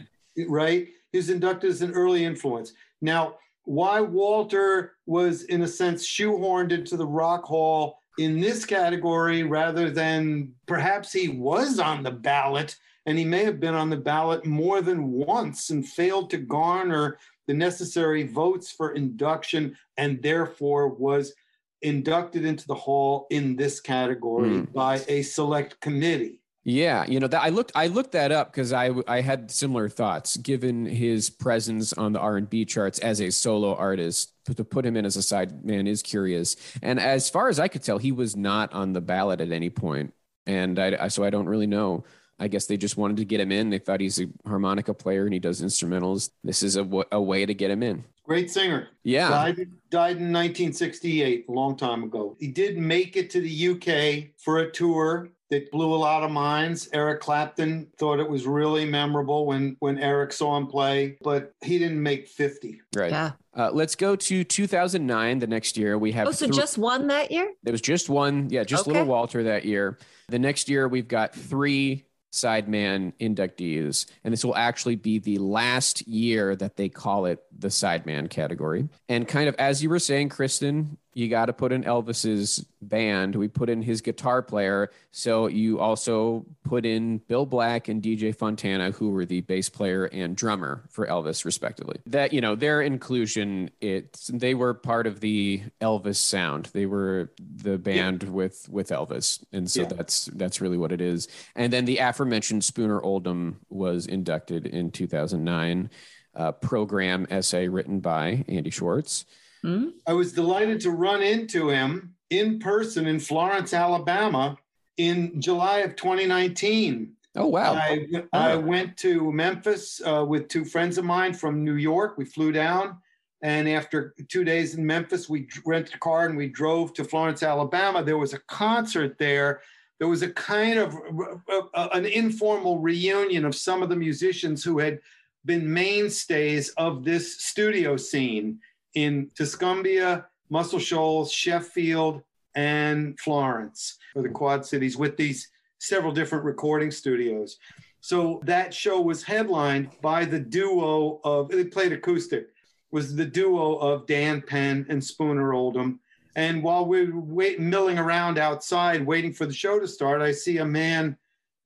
Right? He was inducted as an early influence. Now, why Walter was, in a sense, shoehorned into the Rock Hall in this category rather than perhaps he was on the ballot and he may have been on the ballot more than once and failed to garner the necessary votes for induction and therefore was inducted into the hall in this category mm. by a select committee. Yeah, you know that I looked I looked that up because I I had similar thoughts given his presence on the R and B charts as a solo artist. To put him in as a side man is curious. And as far as I could tell, he was not on the ballot at any point. And I, I so I don't really know. I guess they just wanted to get him in. They thought he's a harmonica player and he does instrumentals. This is a, w- a way to get him in. Great singer. Yeah. Died, died in 1968, a long time ago. He did make it to the UK for a tour that blew a lot of minds. Eric Clapton thought it was really memorable when when Eric saw him play, but he didn't make 50. Right. Yeah. Uh, let's go to 2009. The next year we have. Oh, so th- just one that year? There was just one. Yeah, just okay. little Walter that year. The next year we've got three Sideman inductees. And this will actually be the last year that they call it the Sideman category. And kind of as you were saying, Kristen, you got to put in Elvis's band. We put in his guitar player. So you also put in Bill Black and DJ Fontana, who were the bass player and drummer for Elvis, respectively. That, you know, their inclusion, it's they were part of the Elvis sound. They were the band yeah. with with Elvis. And so yeah. that's that's really what it is. And then the aforementioned Spooner Oldham was inducted in 2009. Uh, program essay written by Andy Schwartz. Mm-hmm. I was delighted to run into him in person in Florence, Alabama in July of 2019. Oh, wow. I, I went to Memphis uh, with two friends of mine from New York. We flew down. And after two days in Memphis, we rented a car and we drove to Florence, Alabama. There was a concert there. There was a kind of uh, uh, an informal reunion of some of the musicians who had been mainstays of this studio scene in Tuscumbia, Muscle Shoals, Sheffield, and Florence for the Quad Cities with these several different recording studios. So that show was headlined by the duo of, it played acoustic, was the duo of Dan Penn and Spooner Oldham. And while we were wait, milling around outside waiting for the show to start, I see a man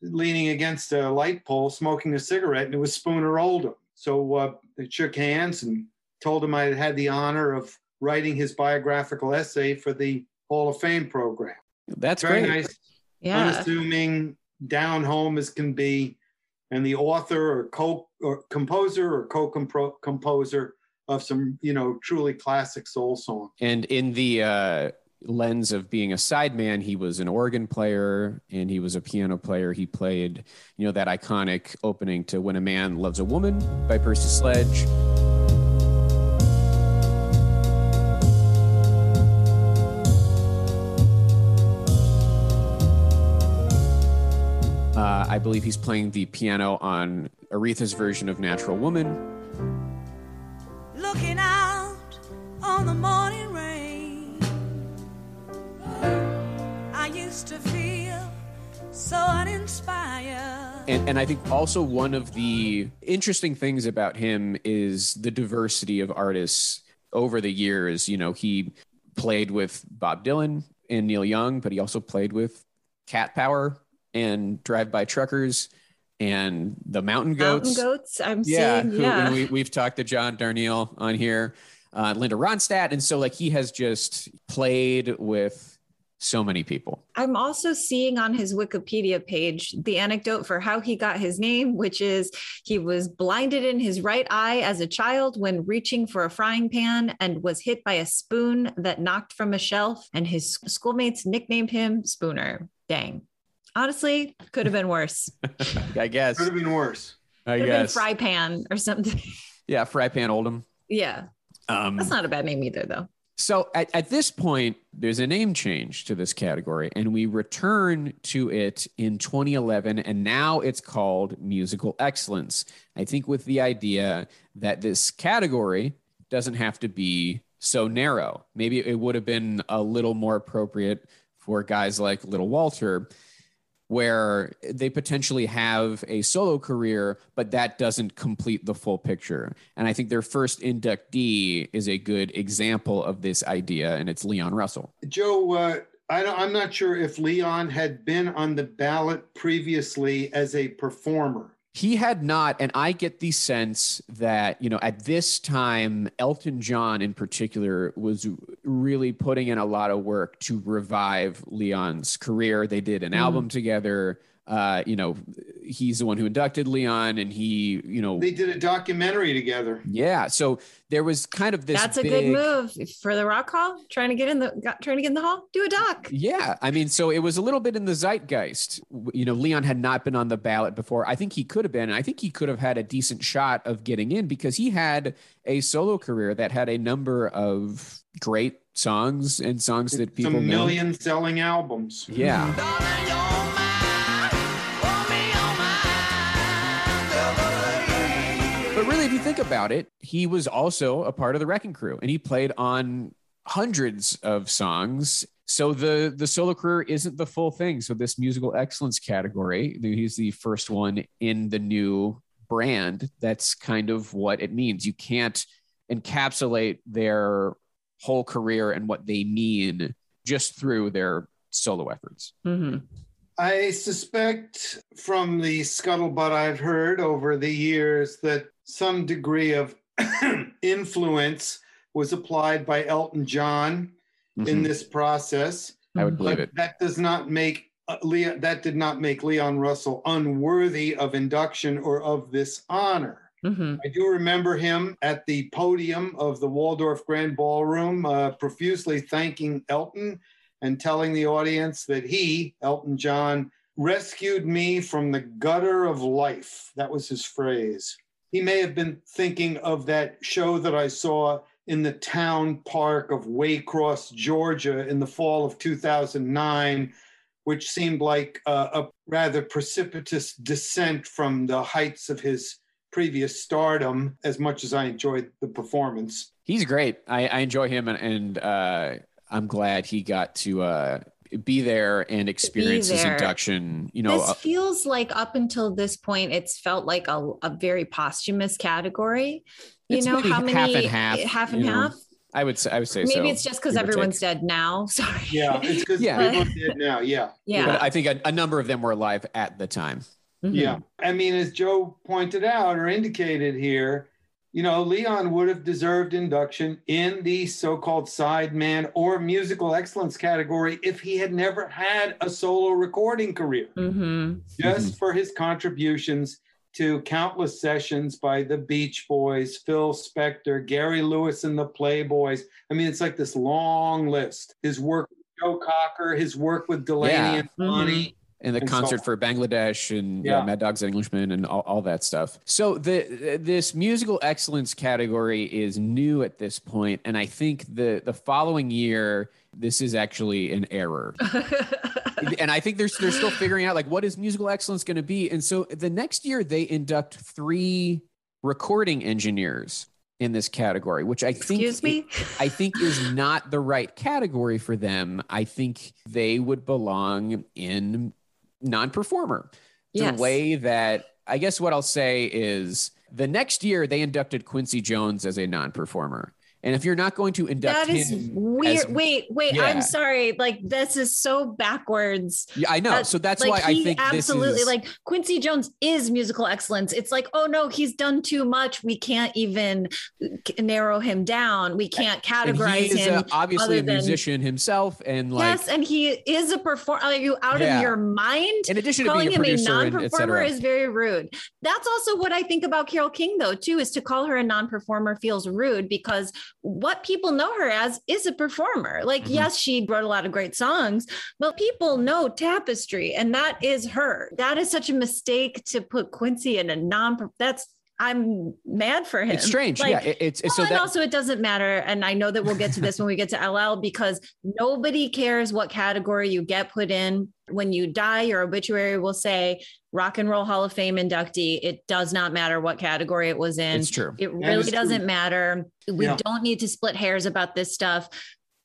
leaning against a light pole smoking a cigarette, and it was Spooner Oldham. So uh, they shook hands and told him I had had the honor of writing his biographical essay for the Hall of Fame program. That's very great. nice, yeah. unassuming, down home as can be, and the author or co or composer or co-composer of some you know truly classic soul songs. And in the uh, lens of being a sideman, he was an organ player and he was a piano player. He played you know that iconic opening to "When a Man Loves a Woman" by Percy Sledge. I believe he's playing the piano on Aretha's version of Natural Woman. Looking out on the morning rain, I used to feel so uninspired. And, and I think also one of the interesting things about him is the diversity of artists over the years. You know, he played with Bob Dylan and Neil Young, but he also played with Cat Power and drive by truckers and the mountain goats. Mountain goats. I'm yeah, seeing. Who, yeah. We, have talked to John Darnielle on here, uh, Linda Ronstadt, and so like he has just played with so many people. I'm also seeing on his Wikipedia page the anecdote for how he got his name, which is he was blinded in his right eye as a child when reaching for a frying pan and was hit by a spoon that knocked from a shelf, and his schoolmates nicknamed him Spooner. Dang honestly, could have <laughs> been worse. I guess. Could have been worse. I could guess. fry pan or something. <laughs> Yeah, fry pan Oldham. Yeah. Um, That's not a bad name either, though. So at, at this point, there's a name change to this category, and we return to it in 2011, and now it's called musical excellence. I think with the idea that this category doesn't have to be so narrow. Maybe it would have been a little more appropriate for guys like Little Walter where they potentially have a solo career, but that doesn't complete the full picture. And I think their first inductee is a good example of this idea, and it's Leon Russell. Joe, uh, I am not sure if Leon had been on the ballot previously as a performer. He had not, and I get the sense that you know at this time, Elton John in particular was really putting in a lot of work to revive Leon's career. They did an mm. album together uh, you know, he's the one who inducted Leon, and he, you know, they did a documentary together. Yeah, so there was kind of this. That's a big, good move for the Rock Hall. Trying to get in the, got, trying to get in the hall, do a doc. Yeah, I mean, so it was a little bit in the zeitgeist. You know, Leon had not been on the ballot before. I think he could have been. I think he could have had a decent shot of getting in because he had a solo career that had a number of great songs and songs that people some million know. selling albums. Yeah. Think about it, he was also a part of the Wrecking Crew and he played on hundreds of songs. So the the solo career isn't the full thing. So this musical excellence category, he's the first one in the new brand. That's kind of what it means. You can't encapsulate their whole career and what they mean just through their solo efforts. Mm-hmm. I suspect from the scuttlebutt I've heard over the years that some degree of <clears throat> influence was applied by Elton John mm-hmm. in this process. I would believe it. That does not make uh, Leon, that did not make Leon Russell unworthy of induction or of this honor. Mm-hmm. I do remember him at the podium of the Waldorf Grand Ballroom, uh, profusely thanking Elton and telling the audience that he, Elton John, rescued me from the gutter of life. That was his phrase he may have been thinking of that show that I saw in the town park of Waycross, Georgia, in the fall of 2009, which seemed like a, a rather precipitous descent from the heights of his previous stardom, as much as I enjoyed the performance. He's great. I, I enjoy him, and, and uh, I'm glad he got to uh, be there and experience his induction. You know, this uh, feels like up until this point, it's felt like a, a very posthumous category. You know how many half and half, half and half. Know, I would say I would say maybe so, it's just because everyone's dead now. <laughs> Sorry. Yeah, it's because yeah. everyone's dead now. Yeah. Yeah. But I think a, a number of them were alive at the time. Mm-hmm. Yeah. I mean, as Joe pointed out or indicated here, you know, Leon would have deserved induction in the so called sideman or musical excellence category if he had never had a solo recording career. Mm-hmm. Just mm-hmm. for his contributions to countless sessions by the Beach Boys, Phil Spector, Gary Lewis and the Playboys. I mean, it's like this long list. His work with Joe Cocker, his work with Delaney yeah. and Bonnie. Mm-hmm and the and concert so, for Bangladesh and yeah. Mad Dogs and Englishmen and all, all that stuff. So the this musical excellence category is new at this point, and I think the the following year this is actually an error. <laughs> and I think they're they're still figuring out like what is musical excellence going to be. And so the next year they induct three recording engineers in this category, which I think Excuse me? I think is not the right category for them. I think they would belong in non-performer. Yes. The way that I guess what I'll say is the next year they inducted Quincy Jones as a non-performer. And if you're not going to induct that is weird. As, wait, wait. Yeah. I'm sorry. Like this is so backwards. Yeah, I know. That, so that's like, why I think absolutely is... like Quincy Jones is musical excellence. It's like, oh no, he's done too much. We can't even narrow him down. We can't categorize uh, him. A, obviously, a musician himself, and like yes, and he is a performer. Are you out yeah. of your mind? In addition to calling being a him a non-performer is very rude. That's also what I think about Carole King, though. Too is to call her a non-performer feels rude because what people know her as is a performer. Like, mm-hmm. yes, she wrote a lot of great songs, but people know Tapestry, and that is her. That is such a mistake to put Quincy in a non. That's I'm mad for him. It's strange. Like, yeah. It, it's, it's well, so that- and also it doesn't matter. And I know that we'll get to this when we get to LL because nobody cares what category you get put in. When you die, your obituary will say Rock and Roll Hall of Fame inductee. It does not matter what category it was in. It's true. It really doesn't true. matter. We yeah. don't need to split hairs about this stuff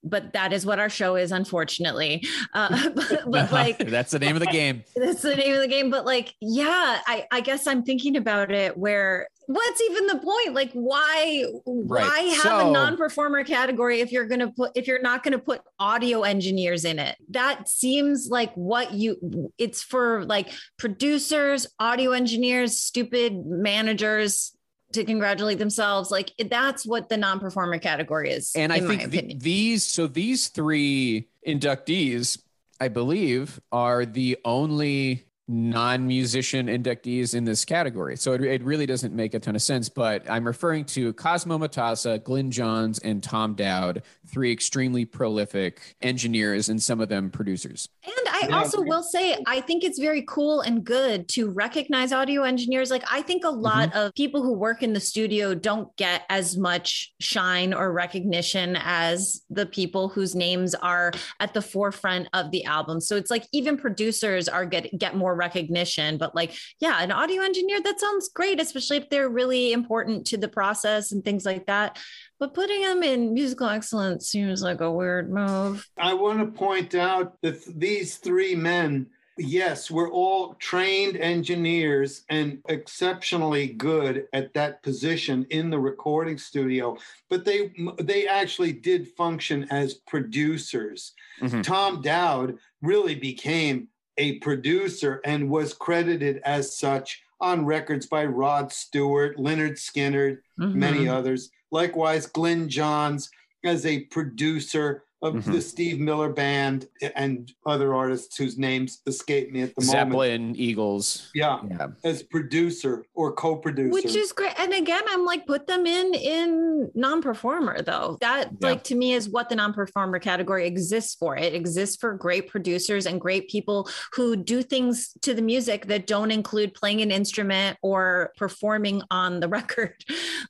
but that is what our show is unfortunately. Uh, <laughs> but, <laughs> but like <laughs> that's the name of the game. That's the name of the game but like yeah I, I guess i'm thinking about it where what's even the point? Like why right. why have so, a non-performer category if you're gonna put if you're not gonna put audio engineers in it? That seems like what you it's for like producers audio engineers stupid managers to congratulate themselves. Like that's what the non-performer category is. And I think the, these, so these three inductees, I believe, are the only non-musician inductees in this category. So it, it, really doesn't make a ton of sense, but I'm referring to Cosmo Matassa, Glyn Johns, and Tom Dowd, three extremely prolific engineers and some of them producers. And I also will say, I think it's very cool and good to recognize audio engineers. Like I think a lot mm-hmm. of people who work in the studio don't get as much shine or recognition as the people whose names are at the forefront of the album. So it's like even producers are get get more recognition. But like, yeah, an audio engineer, that sounds great, especially if they're really important to the process and things like that. But putting them in musical excellence seems like a weird move. I want to point out that these three men yes, we're all trained engineers and exceptionally good at that position in the recording studio, but they they actually did function as producers. Mm-hmm. Tom Dowd really became a producer and was credited as such on records by Rod Stewart, Lynyrd Skynyrd, mm-hmm. many others. Likewise, Glyn Johns as a producer of mm-hmm. the Steve Miller Band and other artists whose names escape me at the Zeppelin, moment. Zeppelin, Eagles. Yeah, yeah, as producer or co-producer. Which is great. And again, I'm like, put them in in non-performer though. That yeah. like to me is what the non-performer category exists for. It exists for great producers and great people who do things to the music that don't include playing an instrument or performing on the <laughs> record.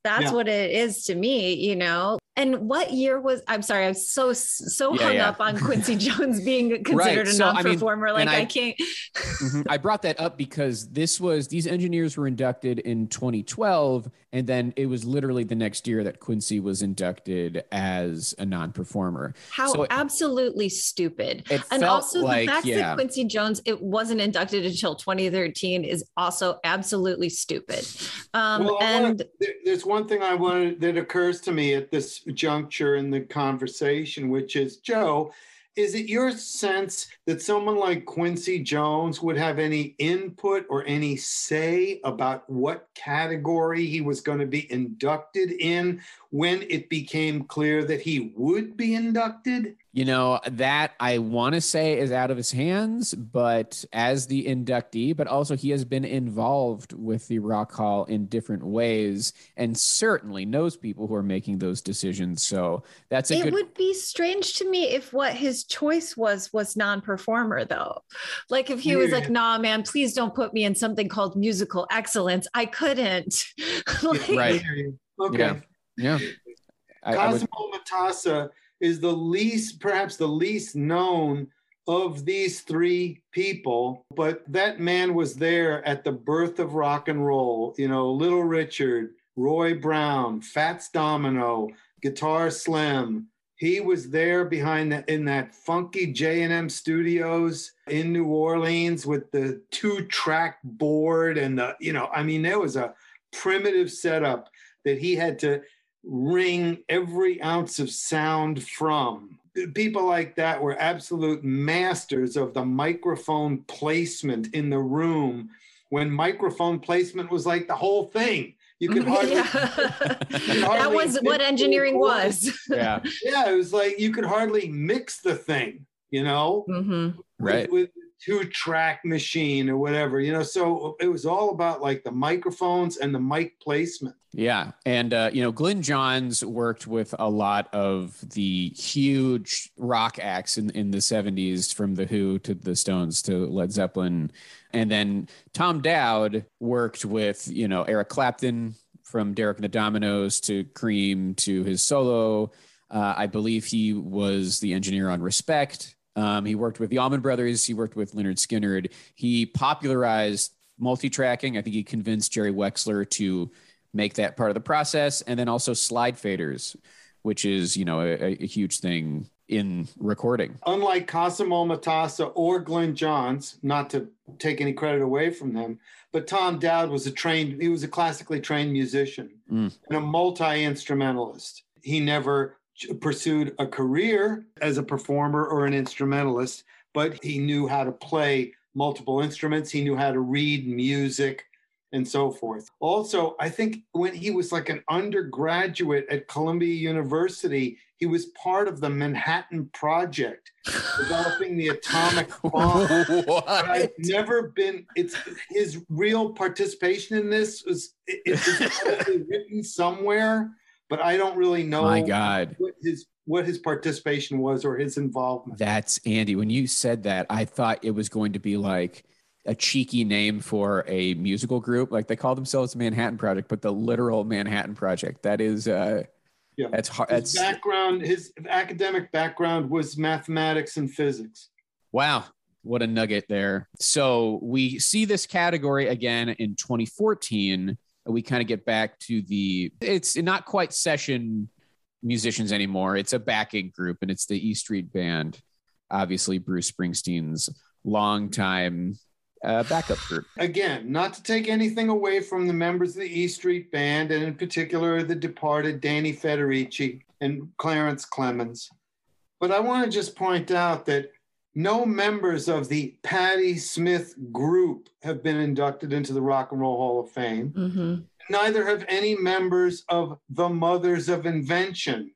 That's yeah. what it is to me, you know. And what year was I'm sorry, I'm so so yeah, hung yeah. up on Quincy <laughs> Jones being considered right. a so, non-performer. I mean, like I, I, can't mm-hmm. I brought that up because this was these engineers were inducted in 2012, and then it was literally the next year that Quincy was inducted as a non-performer. How so absolutely it, stupid. It and also like, the fact yeah. that Quincy Jones it wasn't inducted until 2013 is also absolutely stupid. Um, well, and wanna, there's one thing I wanted that occurs to me at this juncture in the conversation, which is Joe, is it your sense that someone like Quincy Jones would have any input or any say about what category he was going to be inducted in when it became clear that he would be inducted? You know, that I want to say is out of his hands, but as the inductee, but also he has been involved with the Rock Hall in different ways and certainly knows people who are making those decisions. So that's a it good... would be strange to me if what his choice was was non performer, though. Like if he was like, nah, man, please don't put me in something called musical excellence. I couldn't. <laughs> like... right. Okay. Yeah. yeah. I, Cosmo I would... Matassa is the least, perhaps the least known of these three people, but that man was there at the birth of rock and roll. You know, Little Richard, Roy Brown, Fats Domino, Guitar Slim. He was there behind the, in that funky J&M studios in New Orleans with the two-track board and the, you know, I mean, there was a primitive setup that he had to wring every ounce of sound from. People like that were absolute masters of the microphone placement in the room when microphone placement was like the whole thing. You could <laughs> hardly. Yeah. could <laughs> hardly that was what engineering was. <laughs> yeah. Yeah. It was like you could hardly mix the thing, you know? Mm-hmm. Right. With, with two track machine or whatever, you know. So it was all about like the microphones and the mic placement. Yeah. And, uh, you know, Glyn Johns worked with a lot of the huge rock acts in, in the 70s from The Who to The Stones to Led Zeppelin. And then Tom Dowd worked with, you know, Eric Clapton from Derek and the Dominos to Cream to his solo. Uh, I believe he was the engineer on Respect. Um, he worked with the Allman Brothers. He worked with Lynyrd Skynyrd. He popularized multi-tracking. I think he convinced Jerry Wexler to make that part of the process, and then also slide faders, which is you know a, a huge thing in recording. Unlike Cosimo Matassa or Glyn Johns, not to take any credit away from them, but Tom Dowd was a trained, he was a classically trained musician mm. and a multi instrumentalist. He never pursued a career as a performer or an instrumentalist, but he knew how to play multiple instruments. He knew how to read music and so forth. Also, I think when he was like an undergraduate at Columbia University, he was part of the Manhattan Project, <laughs> developing the atomic <laughs> bomb. I've never been. It's his real participation in this was it's <laughs> written somewhere, but I don't really know. My God, what his what his participation was or his involvement. That's Andy. When you said that, I thought it was going to be like a cheeky name for a musical group. Like they call themselves the Manhattan Project, but the literal Manhattan Project. That is, uh, yeah. that's hard. His background, his academic background was mathematics and physics. Wow. What a nugget there. So we see this category again in 2014. We kind of get back to the, it's not quite session musicians anymore. It's a backing group and it's the E Street Band. Obviously, Bruce Springsteen's longtime uh, backup group. Again, not to take anything away from the members of the E Street Band, and in particular the departed Danny Federici and Clarence Clemons, but I want to just point out that no members of the Patti Smith group have been inducted into the Rock and Roll Hall of Fame. Mm-hmm. Neither have any members of the Mothers of Invention,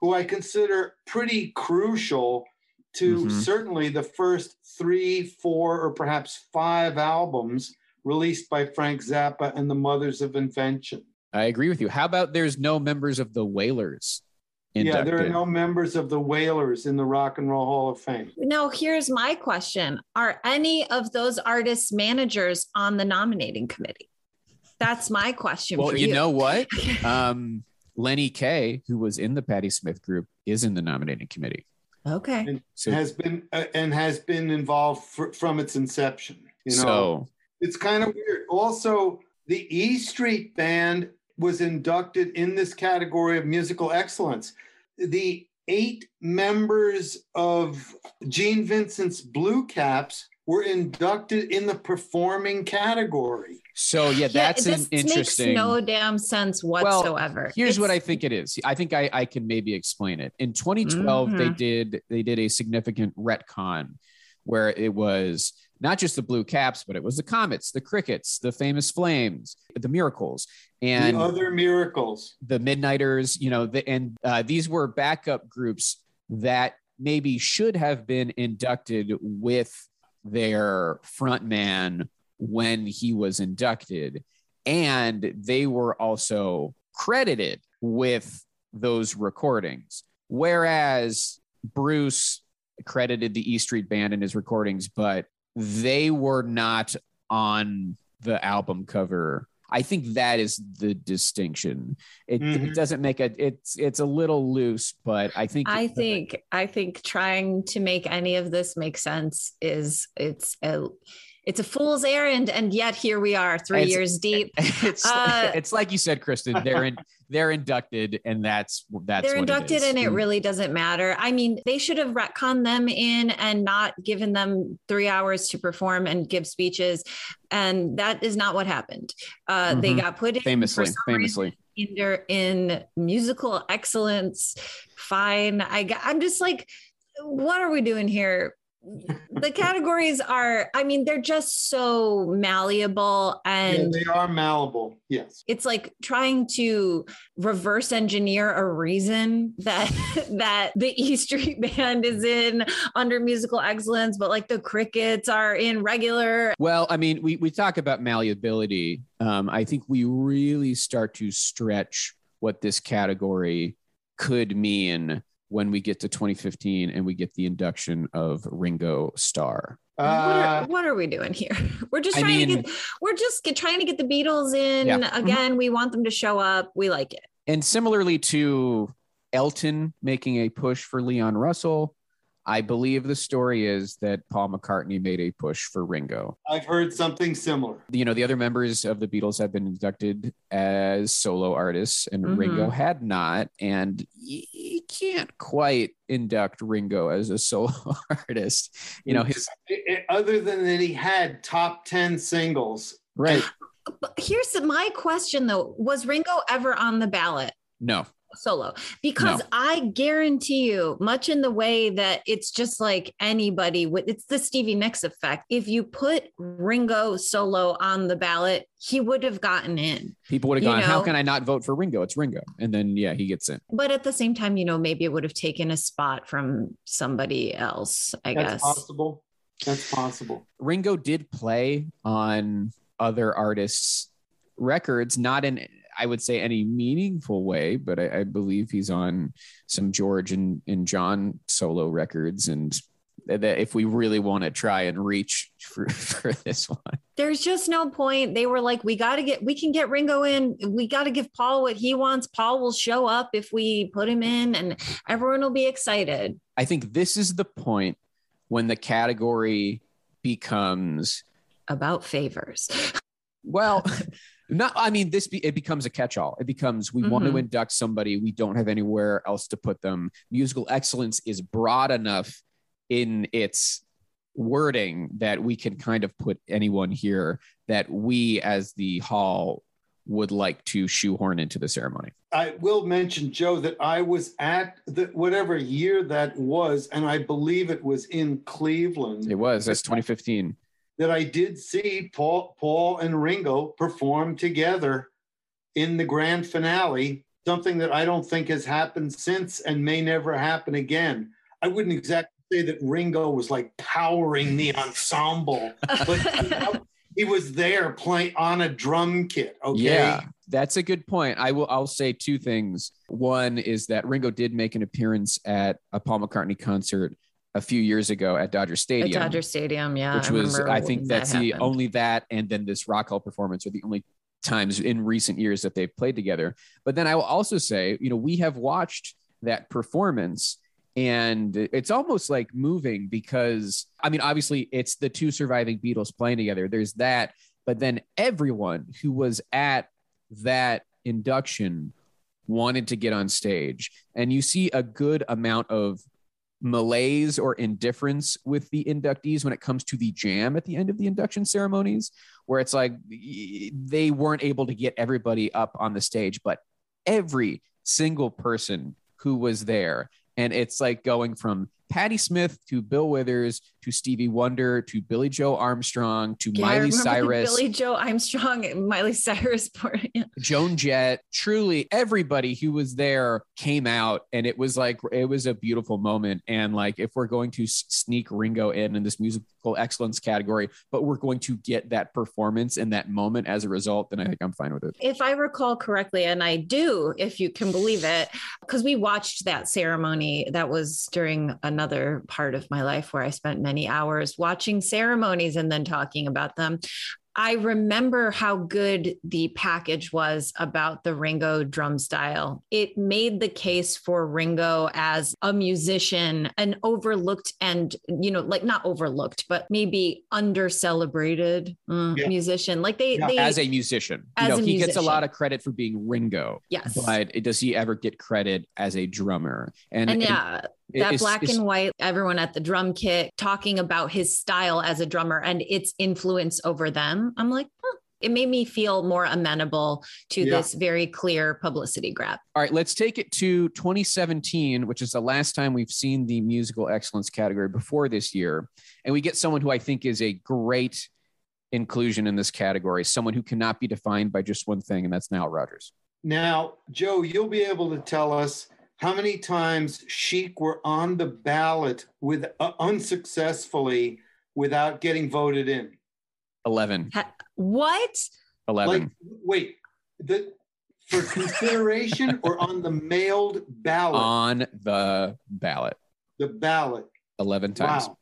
who I consider pretty crucial to mm-hmm. certainly the first three, four, or perhaps five albums released by Frank Zappa and the Mothers of Invention. I agree with you. How about there's no members of the Wailers? Inducted? Yeah, there are no members of the Wailers in the Rock and Roll Hall of Fame. Now, here's my question Are any of those artists managers on the nominating committee? That's my question. Well, you, you know what? <laughs> Um, Lenny Kaye, who was in the Patti Smith group, is in the nominating committee. Okay. And so, has been uh, and has been involved for, from its inception. You know, so, it's kind of weird. Also, the E Street Band was inducted in this category of musical excellence. The eight members of Gene Vincent's Blue Caps were inducted in the performing category. So yeah, that's yeah, an interesting. Makes no damn sense whatsoever. Well, here's it's... what I think it is. I think I, I can maybe explain it. In 2012, mm-hmm. they did they did a significant retcon where it was not just the blue caps, but it was the comets, the crickets, the famous flames, the miracles, and the other miracles, the midnighters. You know, the, and uh, these were backup groups that maybe should have been inducted with their front man when he was inducted. And they were also credited with those recordings. Whereas Bruce credited the E Street Band in his recordings, but they were not on the album cover. I think that is the distinction. It, mm-hmm. it, doesn't make a it's it's a little loose, but I think I think I think trying to make any of this make sense is it's a it's a fool's errand and yet here we are 3 it's, years deep <laughs> it's uh, it's like you said kristen they're in <laughs> they're inducted and that's that's they're inducted and it mm. really doesn't matter. I mean they should have retconned them in and not given them three hours to perform and give speeches and that is not what happened. Uh, mm-hmm. they got put in famously famously. in, in musical excellence. Fine. I i'm just like what are we doing here the categories are i mean they're just so malleable and yeah, they are malleable yes. it's like trying to reverse engineer a reason that <laughs> that the e street band is in under musical excellence but like the crickets are in regular. Well i mean we, we talk about malleability. Um, i think we really start to stretch what this category could mean when we get to 2015 and we get the induction of Ringo Starr. Uh, what, are, what, are, we doing here? <laughs> We're just trying I mean, to get we're just get, trying to get the Beatles in yeah. Mm-hmm. again. Mm-hmm. We want them to show up. We like it. And similarly to Elton making a push for Leon Russell, I believe the story is that Paul McCartney made a push for Ringo. I've heard something similar. You know, the other members of the Beatles have been inducted as solo artists, and mm-hmm. Ringo had not. And you can't quite induct Ringo as a <laughs> solo artist. You know, his other than that he had top 10 singles. Right. Here's my question though: Was Ringo ever on the ballot? No. Solo because no. I guarantee you, much in the way that it's just like anybody with it's the Stevie Nicks effect. If you put Ringo solo on the ballot, he would have gotten in. People would have gone, know? How can I not vote for Ringo? It's Ringo. And then yeah, he gets in. But at the same time, you know, maybe it would have taken a spot from somebody else, I That's guess. Possible. That's possible. Ringo did play on other artists' records, not in I would say any meaningful way, but I, I believe he's on some George and, and John solo records. And that if we really want to try and reach for, <laughs> for this one, there's just no point. They were like, we got to get, we can get Ringo in. We got to give Paul what he wants. Paul will show up if we put him in, and everyone will be excited. I think this is the point when the category becomes about favors. Well, <laughs> not i mean this be, it becomes a catch-all. It becomes we mm-hmm. want to induct somebody. We don't have anywhere else to put them. Musical excellence is broad enough in its wording that we can kind of put anyone here that we as the hall would like to shoehorn into the ceremony. I will mention joe that i was at the, whatever year that was and i believe it was in cleveland. It was. That's 2015 that I did see Paul, Paul and Ringo perform together in the grand finale, something that I don't think has happened since and may never happen again. I wouldn't exactly say that Ringo was like powering the ensemble, but <laughs> he was there playing on a drum kit. Okay. Yeah, that's a good point. I will. I'll say two things. One is that Ringo did make an appearance at a Paul McCartney concert a few years ago at Dodger Stadium. At Dodger Stadium, yeah. Which I was, I think that's that the only that and then this Rock Hall performance are the only times in recent years that they've played together. But then I will also say, you know, we have watched that performance and it's almost like moving because I mean, obviously it's the two surviving Beatles playing together. There's that, but then everyone who was at that induction wanted to get on stage and you see a good amount of malaise or indifference with the inductees when it comes to the jam at the end of the induction ceremonies, where it's like they weren't able to get everybody up on the stage, but every single person who was there. And it's like going from Patti Smith to Bill Withers to Stevie Wonder to Billie Joe Armstrong to yeah, Miley Cyrus. Billie Joe Armstrong, Miley Cyrus, Joan Jett. Truly, everybody who was there came out, and it was like it was a beautiful moment. And like, if we're going to sneak Ringo in in this musical excellence category, but we're going to get that performance and that moment as a result, then I think I'm fine with it. If I recall correctly, and I do, if you can believe it, because we watched that ceremony that was during another part of my life where I spent many hours watching ceremonies and then talking about them. I remember how good the package was about the Ringo drum style. It made the case for Ringo as a musician, an overlooked and, you know, like not overlooked, but maybe under celebrated mm, yeah. musician. Like they, yeah. they, as a musician, as you know, he musician. gets a lot of credit for being Ringo. Yes. But does he ever get credit as a drummer? And, and yeah. And, that it's, black it's, and white, everyone at the drum kit talking about his style as a drummer and its influence over them. I'm like, huh. it made me feel more amenable to yeah. this very clear publicity grab. All right, let's take it to 2017, which is the last time we've seen the musical excellence category before this year. And we get someone who I think is a great inclusion in this category, someone who cannot be defined by just one thing, and that's Nile Rodgers. Now, Joe, you'll be able to tell us how many times Chic were on the ballot with uh, unsuccessfully without getting voted in? 11. What? 11. Like, wait, the for consideration or on the mailed ballot? On the ballot. The ballot. 11 times. Wow.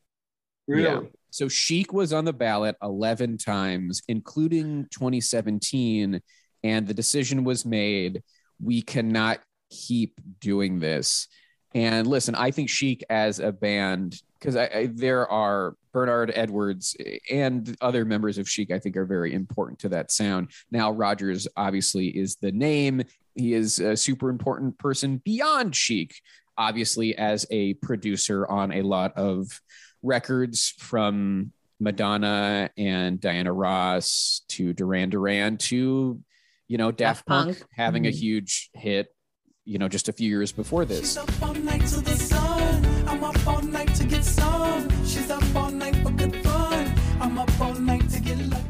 Really? Yeah. So Chic was on the ballot 11 times, including 2017, and the decision was made we cannot keep doing this. And listen, I think Chic as a band, because there are Bernard Edwards and other members of Chic, I think are very important to that sound. Now, Rodgers obviously is the name. He is a super important person beyond Chic, obviously, as a producer on a lot of records from Madonna and Diana Ross to Duran Duran to, you know, Daft, Daft Punk, Punk, having mm-hmm. a huge hit you know, just a few years before this.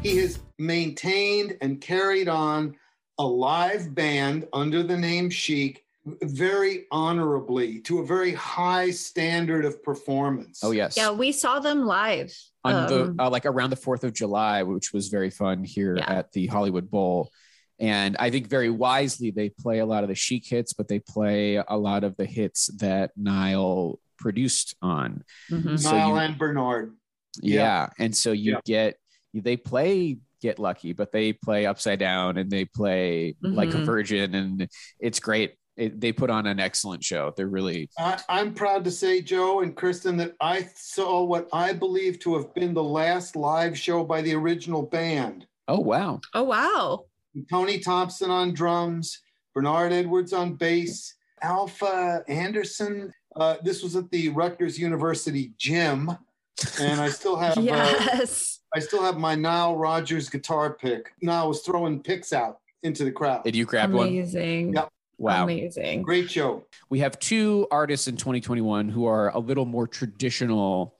He has maintained and carried on a live band under the name Chic very honorably to a very high standard of performance. Oh yes. Yeah, we saw them live. On Um, the uh, like around the 4th of July, which was very fun here Yeah. at the Hollywood Bowl. And I think very wisely they play a lot of the chic hits, but they play a lot of the hits that Nile produced on. mhm. So Nile you- and Bernard. Yeah. Yeah. And so you Yeah. get they play Get Lucky, but they play Upside Down and they play Like a. Virgin, and it's great. It, they put on an excellent show. They're really I, I'm proud to say, Joe and Kristen, that I saw what I believe to have been the last live show by the original band. oh wow. Oh wow. Tony Thompson on drums, Bernard Edwards on bass, Alfa Anderson. Uh, this was at the Rutgers University gym, and I still <laughs> have uh, Yes. I still have my Nile Rodgers guitar pick. Nile was throwing picks out into the crowd. Did you grab one? Amazing. Yep. Wow. Amazing. Great show. We have two artists in 2021 who are a little more traditional.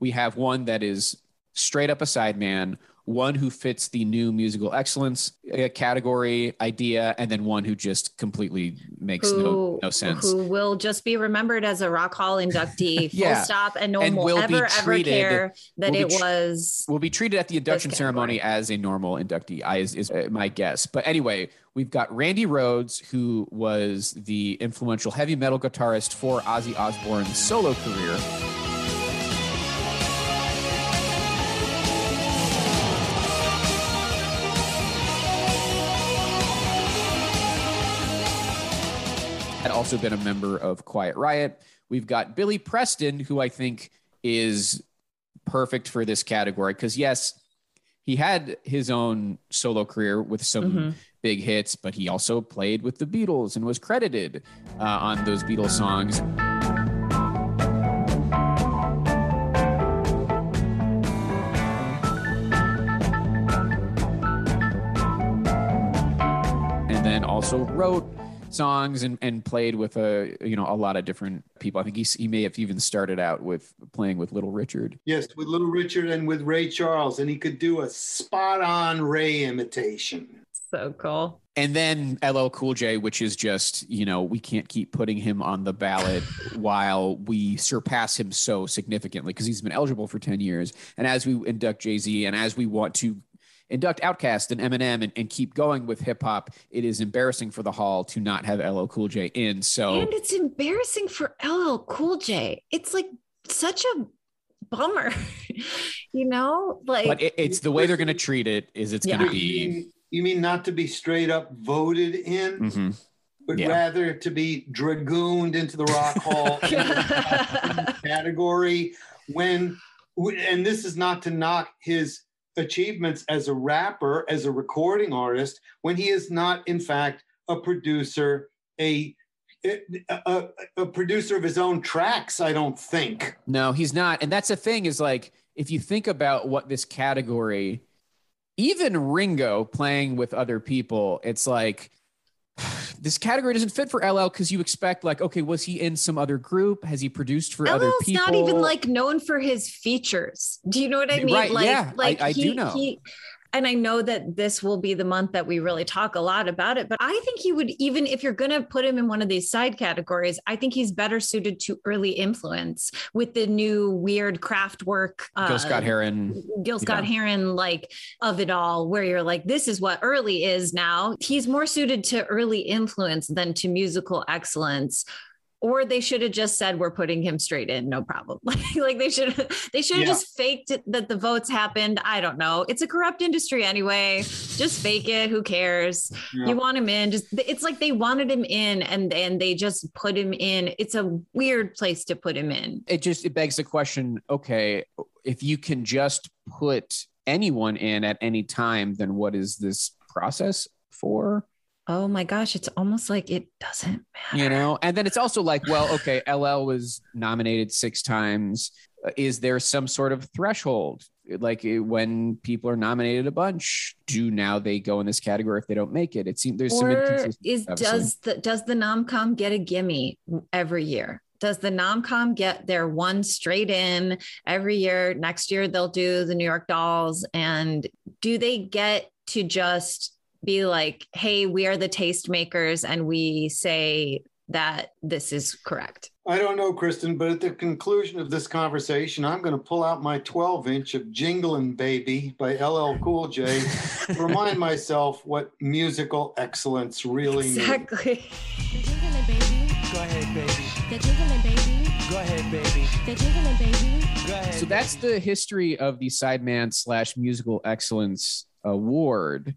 We have one that is straight up a sideman, one who fits the new musical excellence uh, category idea, and then one who just completely makes no, Who, no sense. who will just be remembered as a Rock Hall inductee, <laughs> full Yeah. stop, and no And one will ever, ever treated- care that will it tr- was. will be treated at the induction ceremony as a normal inductee I, is, is uh, my guess but anyway we've got randy rhoads who was the influential heavy metal guitarist for ozzy osbourne's solo career also been a member of quiet riot we've got billy preston who i think is perfect for this category because yes he had his own solo career with some Mhm. big hits but he also played with the beatles and was credited uh, on those beatles songs and then also wrote songs and, and played with a you know a lot of different people i think he's, he may have even started out with playing with little richard Yes, with Little Richard and with Ray Charles, and he could do a spot on Ray imitation. So cool. And then LL Cool J, which is just, you know, we can't keep putting him on the ballot <laughs> while we surpass him so significantly because he's been eligible for 10 years. And as we induct Jay Z and as we want to induct Outkast and Eminem and, and keep going with hip hop, it is embarrassing for the hall to not have LL Cool J in. So And it's embarrassing for LL Cool J. It's like such a bummer, <laughs> you know? Like, but it, it's the way they're going to treat it is it's going Yeah. to You be. mean, you mean not to be straight up voted in, Mhm. but Yeah. rather to be dragooned into the Rock Hall <laughs> category when, and this is not to knock his achievements as a rapper, as a recording artist, when he is not, in fact, a producer, a a, a, producer of his own tracks, I don't think. No, he's not. And that's the thing is like, if you think about what this category, even Ringo playing with other people, it's like this category doesn't fit for LL because you expect like, okay, was he in some other group? Has he produced for other people? LL's not even like known for his features. Do you know what I mean? Right, Like, yeah, I- like I do he, know. He, and I know that this will be the month that we really talk a lot about it, but I think he would even if you're going to put him in one of these side categories, I think he's better suited to early influence with the new weird Kraftwerk. Gil uh, Scott Heron. Gil Scott Yeah. Heron, like of it all, where you're like, this is what early is now. He's more suited to early influence than to musical excellence. Or they should have just said we're putting him straight in, no problem. <laughs> Like, like they should they should have Yeah. just faked it, that the votes happened. I don't know. It's a corrupt industry anyway. Just fake it. Who cares? Yeah. You want him in. Just it's like they wanted him in and and they just put him in. It's a weird place to put him in. It just it begs the question, okay, if you can just put anyone in at any time, then what is this process for? Oh my gosh, it's almost like it doesn't matter. you know and then it's also like well okay ll was nominated six times Uh, is there some sort of threshold like when people are nominated a bunch, do now they go in this category if they don't make it? It seems there's some or is does the does the nomcom get a gimme every year? Does the nomcom get their one straight in every year? Next year they'll do the New York Dolls, and do they get to just be like, "Hey, we are the tastemakers, and we say that this is correct." I don't know, Kristen, but at the conclusion of this conversation, I'm going to pull out my 12 inch of Jinglin' Baby by LL Cool J to <laughs> remind myself what musical excellence really means. exactly. means. Go ahead, baby. The jiggling baby. Go ahead, baby. The jiggling baby. Go ahead. So that's the history of the Sideman slash Musical Excellence Award.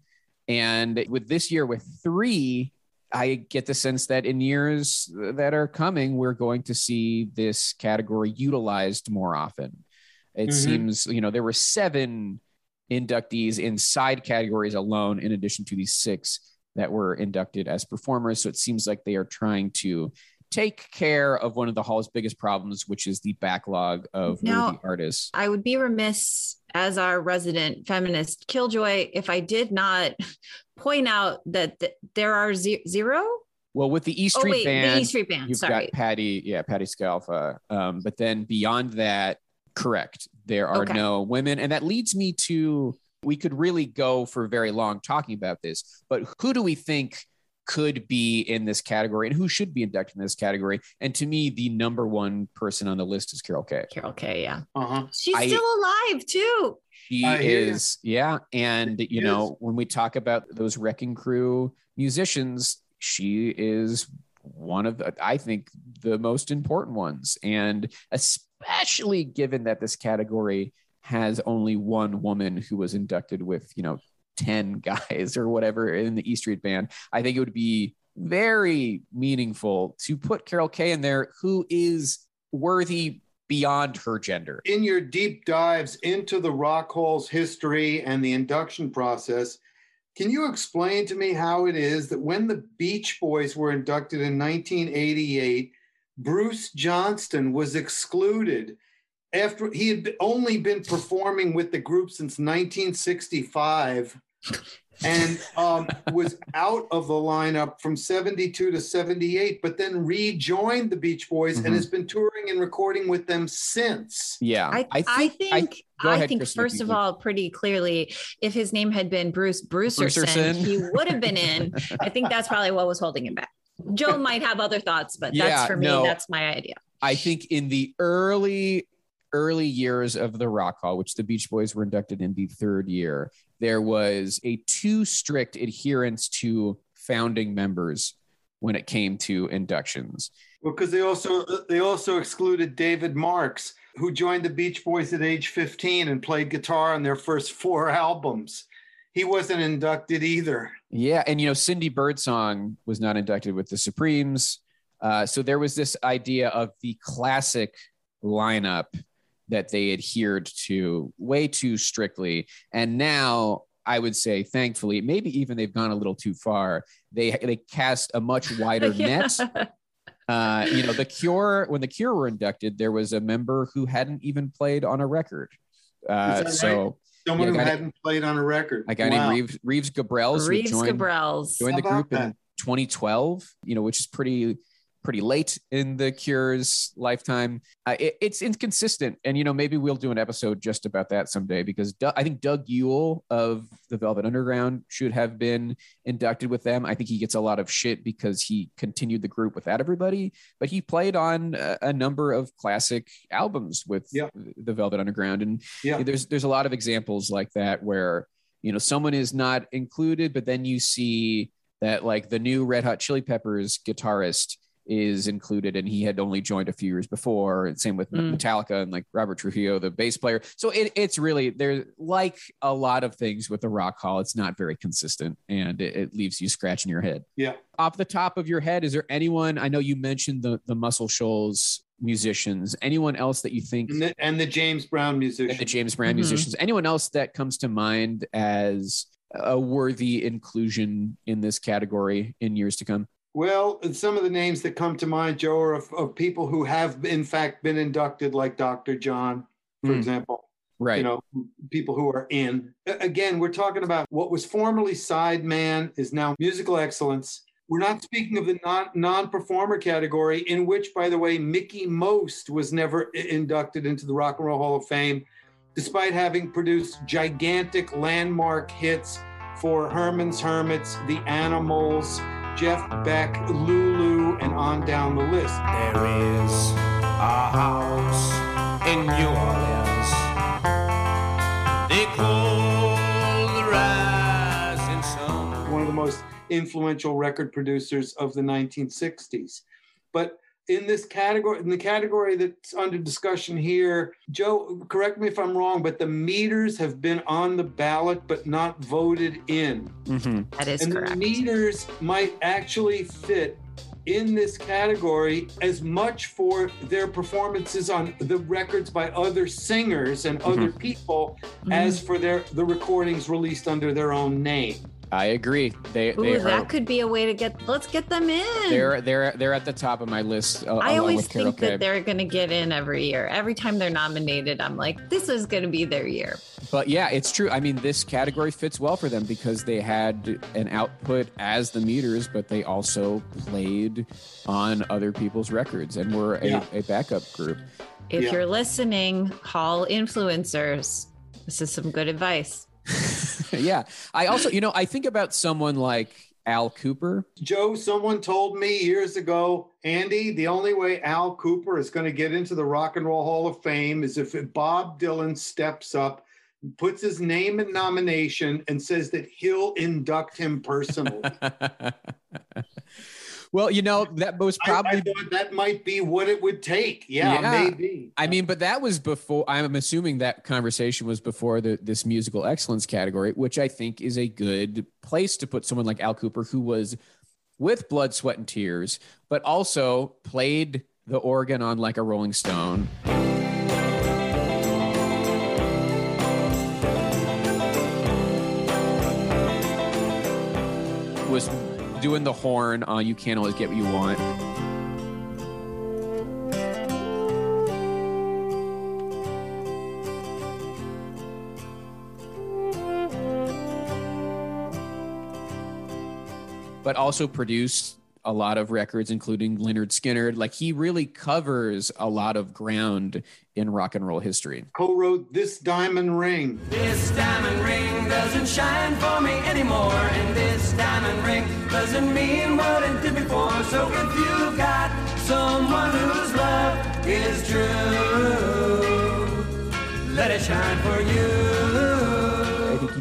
And with this year, with three I get the sense that in years that are coming, we're going to see this category utilized more often. It mm-hmm. seems, you know, there were seven inductees in side categories alone, in addition to these six that were inducted as performers. So it seems like they are trying to take care of one of the hall's biggest problems, which is the backlog of now, artists. I would be remiss as our resident feminist killjoy if I did not <laughs> point out that th- there are ze- zero. Well, with the E Street oh, wait, band, the E Street band, you've sorry. got Patti, yeah, Patti Scialfa. Um, but then beyond that, correct, there are okay. no women, and that leads me to we could really go for very long talking about this. But who do we think could be in this category and who should be inducted in this category. And to me, the number one person on the list is Carol Kaye. Carol Kaye, yeah. Uh-huh. She's I, still alive too. She is, yeah. And you she know, is. when we talk about those wrecking crew musicians, she is one of the, I think the most important ones. And especially given that this category has only one woman who was inducted with, you know, 10 <laughs> guys or whatever in the E Street band, I think it would be very meaningful to put Carol Kaye in there, who is worthy beyond her gender. In your deep dives into the Rock Hall's history and the induction process, can you explain to me how it is that when the Beach Boys were inducted in 1988, Bruce Johnston was excluded after he had only been performing with the group since 1965 and um, was out of the lineup from 72 to 78, but then rejoined the Beach Boys mm-hmm. and has been touring and recording with them since. Yeah. I, I think, I think, I, I think first of all, pretty clearly, if his name had been Bruce Brucerson, Brucerson. he would have been in. I think that's probably what was holding him back. Joe <laughs> might have other thoughts, but yeah, that's for me, no, that's my idea. I think in the early early years of the Rock Hall, which the Beach Boys were inducted in the third year, there was a too strict adherence to founding members when it came to inductions. Well, because they also they also excluded David Marks, who joined the Beach Boys at age 15 and played guitar on their first four albums. He wasn't inducted either. Yeah, and you know Cindy Birdsong was not inducted with the Supremes. Uh, so there was this idea of the classic lineup that they adhered to way too strictly. And now I would say, thankfully, maybe even they've gone a little too far. They they cast a much wider <laughs> net. Uh, you know, the Cure when the Cure were inducted, there was a member who hadn't even played on a record. Uh, so. Right? Someone yeah, who hadn't played on a record. A guy wow. named Reeves, Reeves Gabrels. Reeves joined, Gabrels. Joined the group that? in 2012, you know, which is pretty pretty late in the cure's lifetime. Uh, it, it's inconsistent and you know maybe we'll do an episode just about that someday because Doug, i think doug yule of the velvet underground should have been inducted with them. I think he gets a lot of shit because he continued the group without everybody but he played on a, a number of classic albums with the velvet underground and yeah. there's there's a lot of examples like that where you know someone is not included but then you see that like the new red hot chili peppers guitarist is included and he had only joined a few years before. And same with mm. metallica and like robert trujillo the bass player. So it, it's really there like a lot of things with the rock hall it's not very consistent and it, it, leaves you scratching your head. Yeah. Off the top of your head is there anyone i know you mentioned the the muscle shoals musicians. Anyone else that you think and the, and the james brown musicians the james brown mm-hmm. musicians. Anyone else that comes to mind as a worthy inclusion in this category in years to come well, some of the names that come to mind, Joe, are of, of people who have in fact been inducted, like Dr. John, for mm. example. Right. You know, people who are in. Again, we're talking about what was formerly sideman is now musical excellence. We're not speaking of the non non performer category, in which, by the way, Mickey Most was never inducted into the Rock and Roll Hall of Fame, despite having produced gigantic landmark hits for Herman's Hermits, The Animals, Jeff Beck, Lulu, and on down the list. There is a house in New Orleans. They call the rising sun. One of the most influential record producers of the 1960s. But in this category, in the category that's under discussion here, Joe, correct me if I'm wrong, but the meters have been on the ballot but not voted in. Mm-hmm. That is and correct. the meters might actually fit in this category as much for their performances on the records by other singers and Mm-hmm. other people as for their the recordings released under their own name. I agree. They Ooh, they that could be a way to get. Let's get them in. they're they're they're at the top of my list. uh, I always with Carol think that they're going to get in every year. Every time they're nominated, I'm like, this is going to be their year. But yeah, it's true. I mean, this category fits well for them because they had an output as the meters, but they also played on other people's records and were a, Yeah. a backup group. If Yeah. you're listening, call influencers, this is some good advice. <laughs> yeah. I also, you know, I think about someone like Al Kooper. Joe, someone told me years ago, Andy, the only way Al Kooper is going to get into the Rock and Roll Hall of Fame is if Bob Dylan steps up, puts his name in nomination, and says that he'll induct him personally. <laughs> well, you know, that was I- probably I, thought that might be what it would take. Yeah, Yeah. maybe. I mean, but that was before. I'm assuming that conversation was before the, this musical excellence category, which I think is a good place to put someone like Al Kooper, who was with blood, sweat, and tears, but also played the organ on like a Rolling Stone. Was doing the horn on "You Can't Always Get What You Want." but also produced a lot of records, including Lynyrd Skynyrd. Like he really covers a lot of ground in rock and roll history. Co-wrote this diamond ring. This diamond ring doesn't shine for me anymore, and this diamond ring doesn't mean what it did before. So if you've got someone whose love is true, let it shine for you.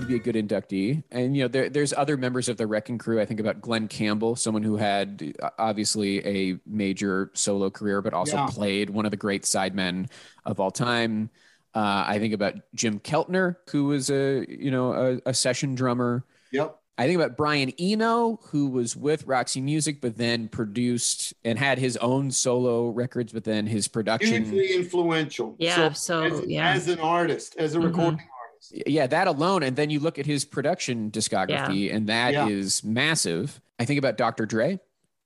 I think he'd be a good inductee. And you know, there, there's other members of the Wrecking Crew. I think about Glen Campbell, someone who had uh, obviously a major solo career, but also Yeah. played one of the great sidemen of all time. Uh, I think about Jim Keltner, who was a you know a, a session drummer. Yep. I think about Brian Eno, who was with Roxy Music, but then produced and had his own solo records, but then his production. Hugely influential. Yeah, so, as, yeah. as an artist, as a Mhm. recording artist. Yeah, that alone. And then you look at his production discography, and that is Yeah. massive. I think about Dr. Dre,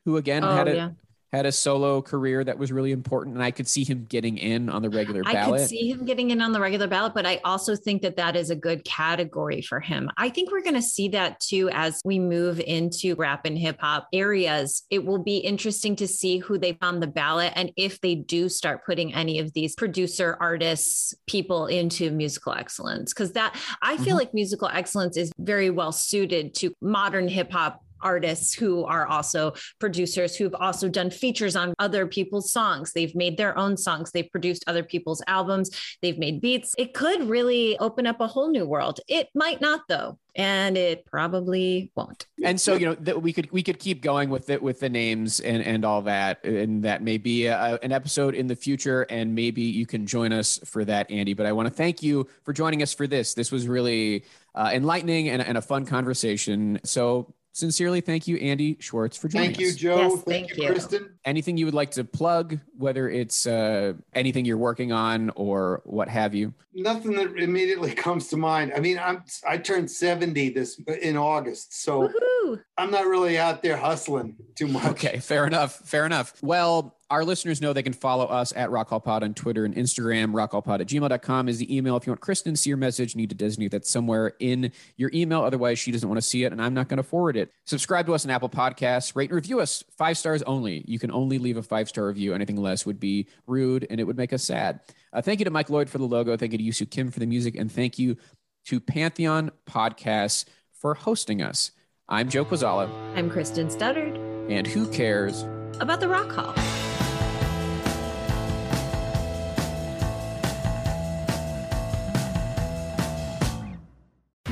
who again Oh, had a yeah. Had a solo career that was really important, and I could see him getting in on the regular ballot. I could see him getting in on the regular ballot, but I also think that that is a good category for him. I think we're going to see that too as we move into rap and hip hop areas. It will be interesting to see who they on the ballot and if they do start putting any of these producer artists, people into musical excellence. Because that I feel Mhm. like musical excellence is very well suited to modern hip hop artists who are also producers who've also done features on other people's songs. They've made their own songs, they've produced other people's albums, they've made beats. It could really open up a whole new world. It might not though, and it probably won't. and so you know that we could we could keep going with it with the names and and all that and that may be a, an episode in the future and maybe you can join us for that andy but i want to thank you for joining us for this this was really uh, enlightening and, and a fun conversation so sincerely thank you andy schwartz for joining us. Thank you, Joe. Yes, thank, thank you, you. Kristen. anything you would like to plug whether it's uh, anything you're working on or what have you Nothing that immediately <laughs> comes to mind. I mean, I'm I turned 70 this in August, so Woohoo! I'm not really out there hustling too much. Okay, fair enough. Fair enough. Well, our listeners know they can follow us at Rock Hall Pod on Twitter and Instagram. Rockhallpod at gmail.com is the email. If you want Kristen to see your message, you need to designate that somewhere in your email. Otherwise, she doesn't want to see it, and I'm not going to forward it. Subscribe to us on Apple Podcasts. Rate and review us. Five stars only. You can only leave a five star review. Anything less would be rude, and it would make us sad. Uh, thank you to Mike Lloyd for the logo. Thank you to Yusu Kim for the music, and thank you to Pantheon Podcasts for hosting us. I'm Joe Quazala. I'm Kristen Studdard. And who cares about the Rock Hall?